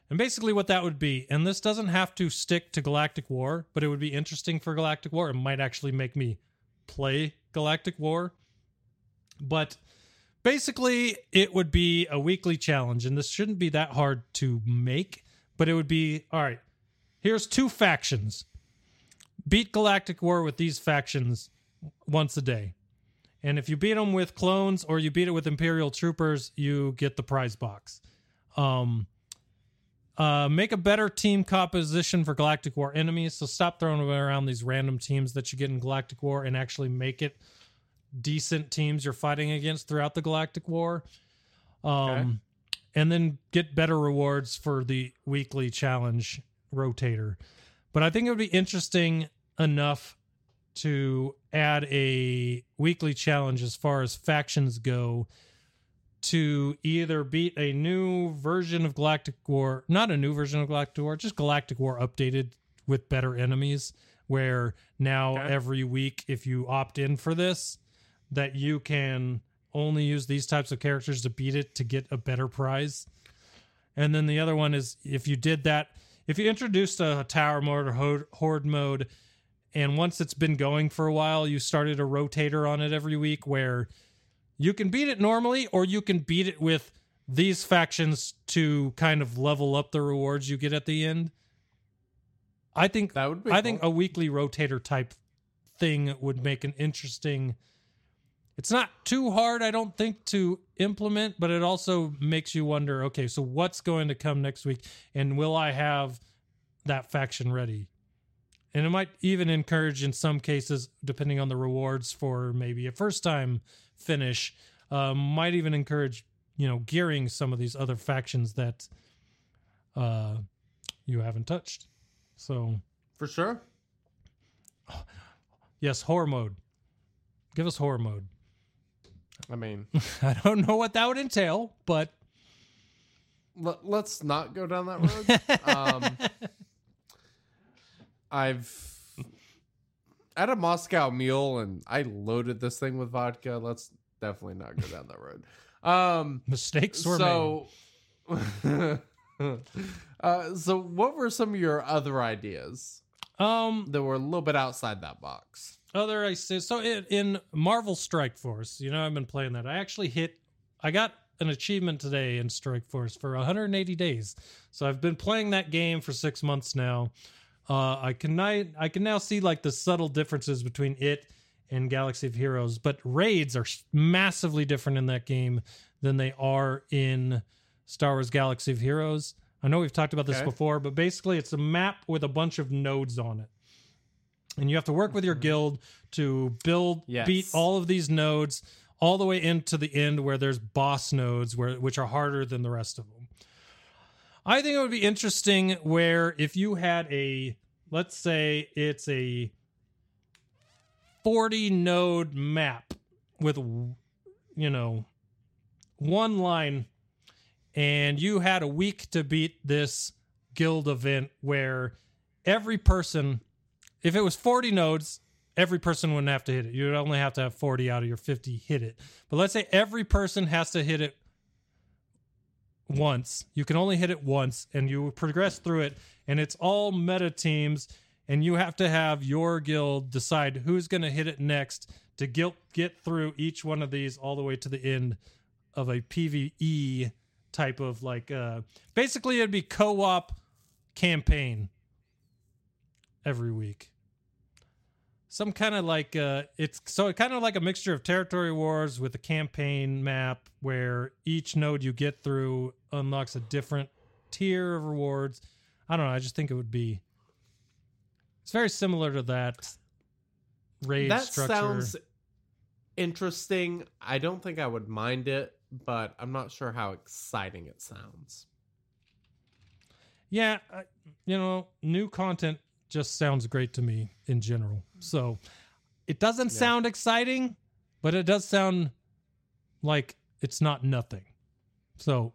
Speaker 1: And basically, what that would be, and this doesn't have to stick to Galactic War, but it would be interesting for Galactic War. It might actually make me play Galactic War. But basically, it would be a weekly challenge, and this shouldn't be that hard to make, but it would be all right, here's two factions. Beat Galactic War with these factions once a day. And if you beat them with clones or you beat it with Imperial troopers, you get the prize box. Um, uh, make a better team composition for Galactic War enemies. So stop throwing around these random teams that you get in Galactic War and actually make it decent teams you're fighting against throughout the Galactic War. Um,
Speaker 2: Okay.
Speaker 1: and then get better rewards for the weekly challenge rotator. But I think it would be interesting enough to add a weekly challenge as far as factions go to either beat a new version of Galactic War, not a new version of Galactic War, just Galactic War updated with better enemies, where now
Speaker 2: Okay.
Speaker 1: every week, if you opt in for this, that you can only use these types of characters to beat it to get a better prize. And then the other one is if you did that, if you introduced a tower mode or horde mode, and once it's been going for a while, you started a rotator on it every week where you can beat it normally or you can beat it with these factions to kind of level up the rewards you get at the end. I think
Speaker 2: That would be
Speaker 1: I think a weekly rotator type thing would make an interesting it's not too hard, I don't think, to implement, but it also makes you wonder okay, so what's going to come next week? And will I have that faction ready? And it might even encourage, in some cases, depending on the rewards for maybe a first time finish, uh, might even encourage, you know, gearing some of these other factions that uh, you haven't touched. So,
Speaker 2: For sure.
Speaker 1: yes, horror mode. Give us horror mode.
Speaker 2: I mean,
Speaker 1: I don't know what that would entail, but
Speaker 2: let, let's not go down that road. um, I've at a Moscow Mule and I loaded this thing with vodka. Let's definitely not go down that road. Um,
Speaker 1: mistakes were
Speaker 2: so, uh, so what were some of your other ideas.
Speaker 1: Um,
Speaker 2: that were a little bit outside that box?
Speaker 1: other I so in, in Marvel Strike Force, you know, I've been playing that. I actually hit I got an achievement today in Strike Force for 180 days. So I've been playing that game for 6 months now. Uh I can I, I can now see like the subtle differences between it and Galaxy of Heroes, but raids are massively different in that game than they are in Star Wars Galaxy of Heroes. I know we've talked about this
Speaker 2: Okay.
Speaker 1: before, but basically it's a map with a bunch of nodes on it and you have to work with your guild to build
Speaker 2: Yes.
Speaker 1: beat all of these nodes all the way into the end where there's boss nodes where which are harder than the rest of them i think it would be interesting where if you had a let's say it's a 40 node map with you know one line and you had a week to beat this guild event where every person if it was 40 nodes, every person wouldn't have to hit it. You would only have to have 40 out of your 50 hit it. But let's say every person has to hit it once. You can only hit it once and you progress through it and it's all meta teams and you have to have your guild decide who's going to hit it next to get get through each one of these all the way to the end of a PvE type of like uh basically it'd be co-op campaign every week. Some kind of like uh it's so kind of like a mixture of territory wars with a campaign map where each node you get through unlocks a different tier of rewards. I don't know, I just think it would be it's very similar to that raid
Speaker 2: that
Speaker 1: structure.
Speaker 2: sounds interesting. I don't think I would mind it, but I'm not sure how exciting it sounds.
Speaker 1: yeah, you know, new content just sounds great to me in general. So it doesn't sound exciting, but it does sound like it's not nothing. So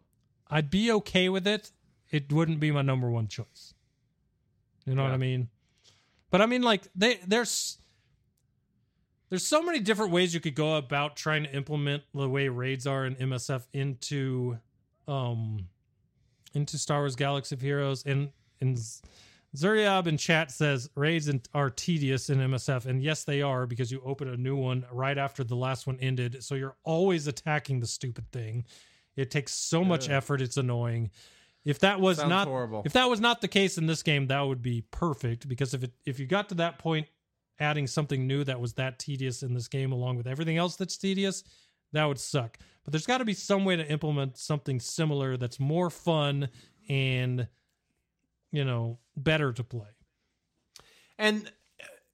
Speaker 1: I'd be okay with it it wouldn't be my number one choice. You know what I mean? But I mean, like they there's there's so many different ways you could go about trying to implement the way raids are in MSF into um into Star Wars Galaxy of Heroes and and Zuriab in chat says raids are tedious in MSF and yes they are because you open a new one right after the last one ended so you're always attacking the stupid thing. It takes so much
Speaker 2: Ugh.
Speaker 1: effort it's annoying. If that was
Speaker 2: Sounds
Speaker 1: not
Speaker 2: horrible.
Speaker 1: if that was not the case in this game that would be perfect because if it if you got to that point adding something new that was that tedious in this game along with everything else that's tedious that would suck but there's got to be some way to implement something similar that's more fun and you know better to play
Speaker 2: And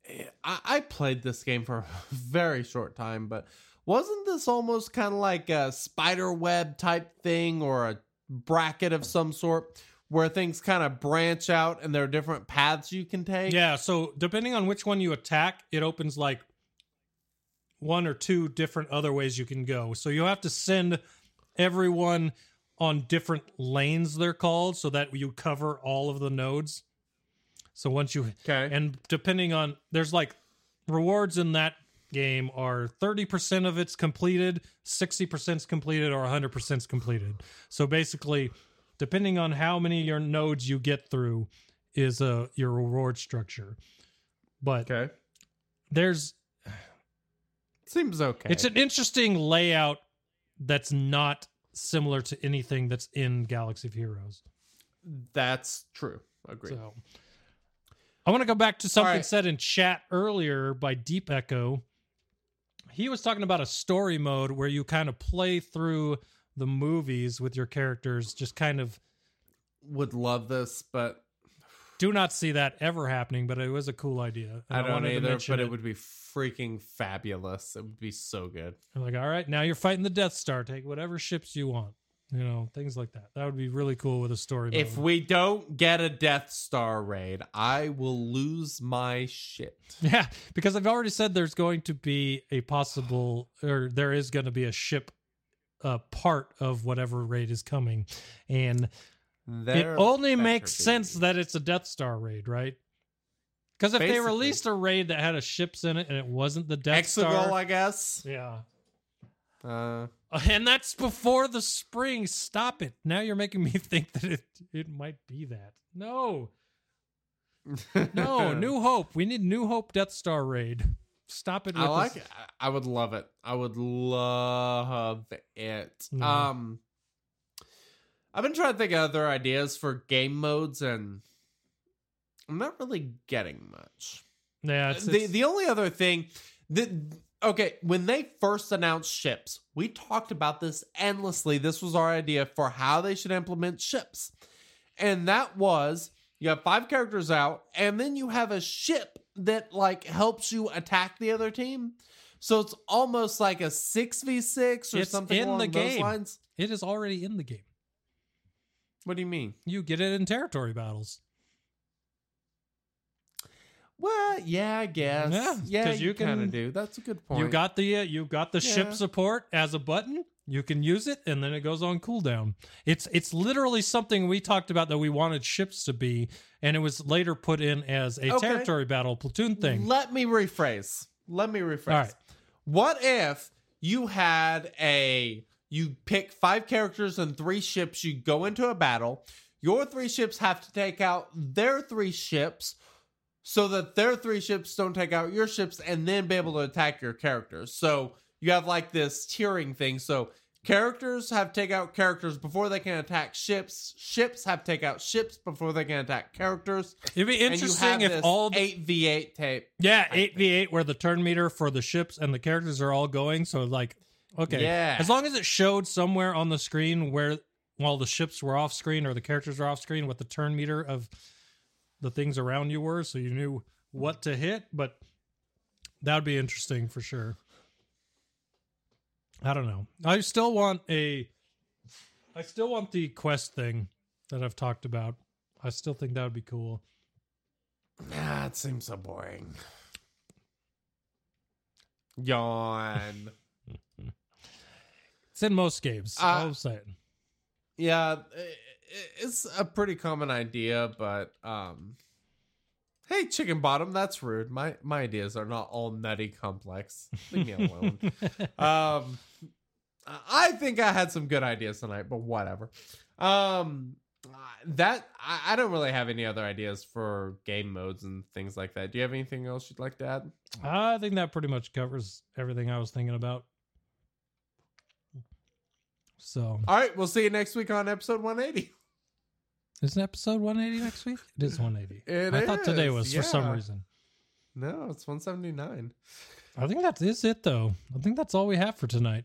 Speaker 2: uh, I, I played this game for a very short time, but wasn't this almost kind of like a spider web type thing or a bracket of some sort where things kind of branch out and there are different paths you can take?
Speaker 1: yeah so depending on which one you attack it opens like one or two different other ways you can go so you have to send everyone on different lanes they're called so that you cover all of the nodes so once you
Speaker 2: Okay.
Speaker 1: and depending on there's like rewards in that game are 30% of it's completed 60% is completed or 100% is completed so basically depending on how many of your nodes you get through is uh, your reward structure but
Speaker 2: okay.
Speaker 1: there's
Speaker 2: Seems okay.
Speaker 1: it's an interesting layout that's not similar to anything that's in galaxy of heroes
Speaker 2: That's true. Agreed.
Speaker 1: So I want to go back to something
Speaker 2: right.
Speaker 1: said in chat earlier by Deep Echo. He was talking about a story mode where you kind of play through the movies with your characters, just kind of
Speaker 2: Would love this, but
Speaker 1: do not see that ever happening, but it was a cool idea. And
Speaker 2: I don't either. But it would be freaking fabulous. It would be so good.
Speaker 1: I'm like, all right, now you're fighting the Death Star. Take whatever ships you want. You know, things like that. That would be really cool with a story
Speaker 2: If
Speaker 1: mode.
Speaker 2: we don't get a Death Star raid, I will lose my shit.
Speaker 1: Yeah, because I've already said there's going to be a possible, or there is going to be a ship uh, part of whatever raid is coming, and
Speaker 2: There
Speaker 1: it only makes sense that it's a Death Star raid, right? Because if they released a raid that had a ships in it and it wasn't the Death
Speaker 2: Exegol,
Speaker 1: Star,
Speaker 2: I guess.
Speaker 1: yeah,
Speaker 2: Uh,
Speaker 1: and that's before the spring. Stop it! Now you're making me think that it it might be that. No, no, New Hope. We need New Hope Death Star raid. Stop it! With
Speaker 2: I like
Speaker 1: this-
Speaker 2: it. I would love it. I would love it.
Speaker 1: Mhm.
Speaker 2: Um, I've been trying to think of other ideas for game modes, and I'm not really getting much.
Speaker 1: Yeah, it's,
Speaker 2: the
Speaker 1: it's-
Speaker 2: the only other thing that okay when they first announced ships we talked about this endlessly this was our idea for how they should implement ships and that was you have five characters out and then you have a ship that like helps you attack the other team so it's almost like a 6v6 or
Speaker 1: It's
Speaker 2: something
Speaker 1: in
Speaker 2: along
Speaker 1: the
Speaker 2: those
Speaker 1: game.
Speaker 2: lines
Speaker 1: It is already in the game.
Speaker 2: What do you mean
Speaker 1: You get it in territory battles.
Speaker 2: well yeah i guess
Speaker 1: Yeah,
Speaker 2: yeah you,
Speaker 1: you
Speaker 2: kind of
Speaker 1: can-
Speaker 2: do that's a good point
Speaker 1: You got the uh, you got the ship support as a button. You can use it, and then it goes on cooldown. It's it's literally something we talked about that we wanted ships to be, and it was later put in as a
Speaker 2: Okay.
Speaker 1: territory battle platoon thing.
Speaker 2: Let me rephrase. Let me rephrase.
Speaker 1: All right.
Speaker 2: What if you had a you pick five characters and three ships, you go into a battle. Your three ships have to take out their three ships so that their three ships don't take out your ships and then be able to attack your characters. So you have like this tiering thing. So characters have to take out characters before they can attack ships. Ships have to take out ships before they can attack characters.
Speaker 1: It'd be interesting if all the,
Speaker 2: eight v eight tape.
Speaker 1: yeah eight v eight where the turn meter for the ships and the characters are all going. So like okay,
Speaker 2: Yeah.
Speaker 1: as long as it showed somewhere on the screen where while the ships were off screen or the characters were off screen, what the turn meter of the things around you were, so you knew what to hit. But that would be interesting for sure. I don't know. I still want a. I still want the quest thing that I've talked about. I still think that would be cool.
Speaker 2: Ah, it seems so boring. Yawn.
Speaker 1: In most games.
Speaker 2: Uh,
Speaker 1: all I'm saying.
Speaker 2: yeah, it's a pretty common idea, but um, hey, chicken bottom, that's rude. My my ideas are not all nutty complex. Leave me alone. um, I think I had some good ideas tonight, but whatever. Um, that I, I don't really have any other ideas for game modes and things like that. Do you have anything else you'd like to add?
Speaker 1: I think that pretty much covers everything I was thinking about. So,
Speaker 2: All right, we'll see you next week on episode 180.
Speaker 1: isn't episode 180 next week? It is 180.
Speaker 2: It
Speaker 1: I thought today
Speaker 2: is,
Speaker 1: was for some reason.
Speaker 2: No, it's 179.
Speaker 1: I think that is it, though. I think that's all we have for tonight.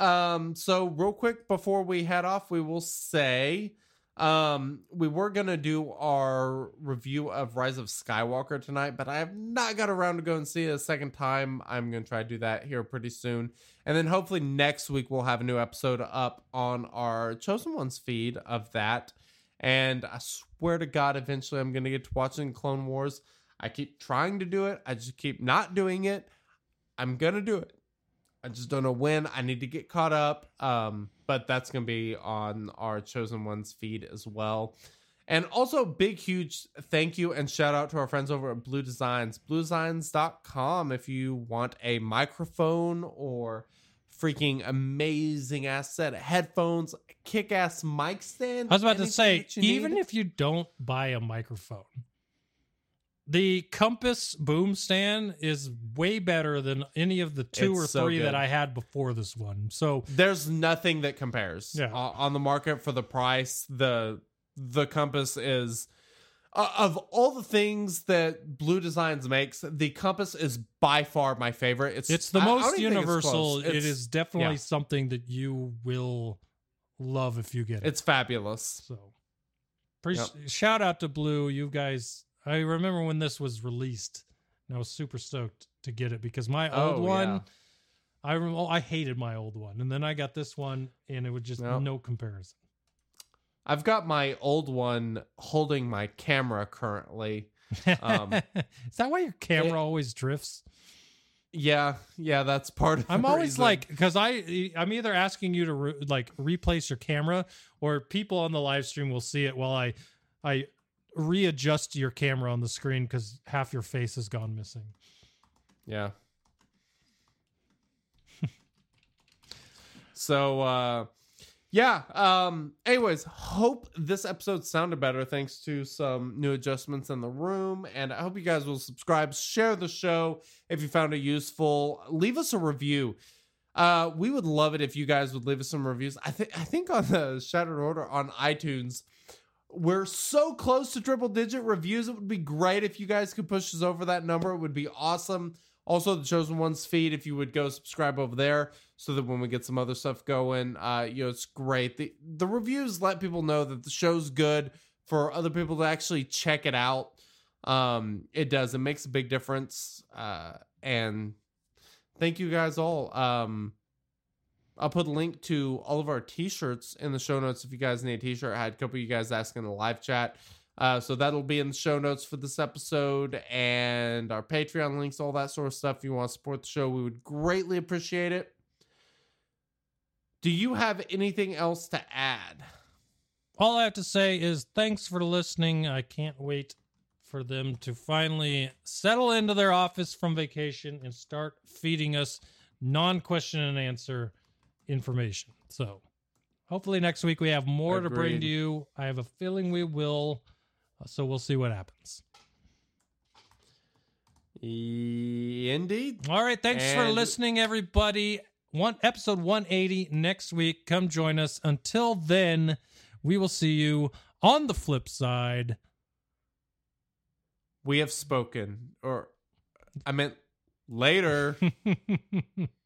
Speaker 2: Um, so real quick before we head off, we will say um we were gonna do our review of Rise of Skywalker tonight, but I have not got around to go and see it a second time. I'm gonna try to do that here pretty soon. And then hopefully next week we'll have a new episode up on our Chosen Ones feed of that. And I swear to God, eventually I'm gonna get to watching Clone Wars. I keep trying to do it, I just keep not doing it. I'm gonna do it. I just don't know when. I need to get caught up. Um, but that's gonna be on our chosen ones feed as well. And also big huge thank you and shout out to our friends over at Blue Designs. Bluedesigns.com if you want a microphone or freaking amazing ass set of headphones, kick ass mic stand.
Speaker 1: I was about to say, even
Speaker 2: need.
Speaker 1: if you don't buy a microphone, the Compass boom stand is way better than any of the two
Speaker 2: It's
Speaker 1: or
Speaker 2: so
Speaker 1: three
Speaker 2: good.
Speaker 1: that I had before this one. So
Speaker 2: there's nothing that compares
Speaker 1: Yeah.
Speaker 2: uh, on the market for the price the the compass is uh, of all the things that blue designs makes the compass is by far my favorite it's
Speaker 1: it's the
Speaker 2: I- I
Speaker 1: most
Speaker 2: even think it's
Speaker 1: universal.
Speaker 2: It's-
Speaker 1: definitely
Speaker 2: yeah.
Speaker 1: something that you will love if you get it.
Speaker 2: it's fabulous
Speaker 1: so pre-
Speaker 2: Yep.
Speaker 1: shout out to Blue. You guys, I remember when this was released, and I was super stoked to get it because my old
Speaker 2: Oh,
Speaker 1: one.
Speaker 2: yeah.
Speaker 1: I rem- oh, I hated my old one, and then I got this one, and it was just
Speaker 2: Yep.
Speaker 1: no comparison.
Speaker 2: i've got my old one holding my camera currently Um,
Speaker 1: Is that why your camera
Speaker 2: it-
Speaker 1: always drifts?
Speaker 2: yeah yeah that's part of
Speaker 1: it.
Speaker 2: I'm
Speaker 1: always
Speaker 2: reason.
Speaker 1: like, because I I'm either asking you to re- like replace your camera, or people on the live stream will see it while I I readjust your camera on the screen because half your face has gone missing.
Speaker 2: Yeah. so uh yeah, um anyways, hope this episode sounded better thanks to some new adjustments in the room and I hope you guys will subscribe, share the show if you found it useful, leave us a review. Uh we would love it if you guys would leave us some reviews. I think I think on the Shattered Order on iTunes we're so close to triple digit reviews. It would be great if you guys could push us over that number. It would be awesome. Also, the Chosen Ones feed, if you would go subscribe over there so that when we get some other stuff going, uh, you know, it's great. The the reviews let people know that the show's good for other people to actually check it out. Um, it does. It makes a big difference. Uh, and thank you guys all. Um, I'll put a link to all of our t-shirts in the show notes if you guys need a t-shirt. I had a couple of you guys asking in the live chat. Uh, so that'll be in the show notes for this episode and our Patreon links, all that sort of stuff. If you want to support the show, we would greatly appreciate it. Do you have anything else to add?
Speaker 1: All I have to say is thanks for listening. I can't wait for them to finally settle into their office from vacation and start feeding us non question and answer information. So hopefully next week we have more to bring to you. I have a feeling we will. uh, So we'll see what happens.
Speaker 2: Indeed.
Speaker 1: All right. Thanks for listening, everybody. One episode 180 next week. Come join us. Until then, we will see you on the flip side.
Speaker 2: We have spoken. Or I meant later.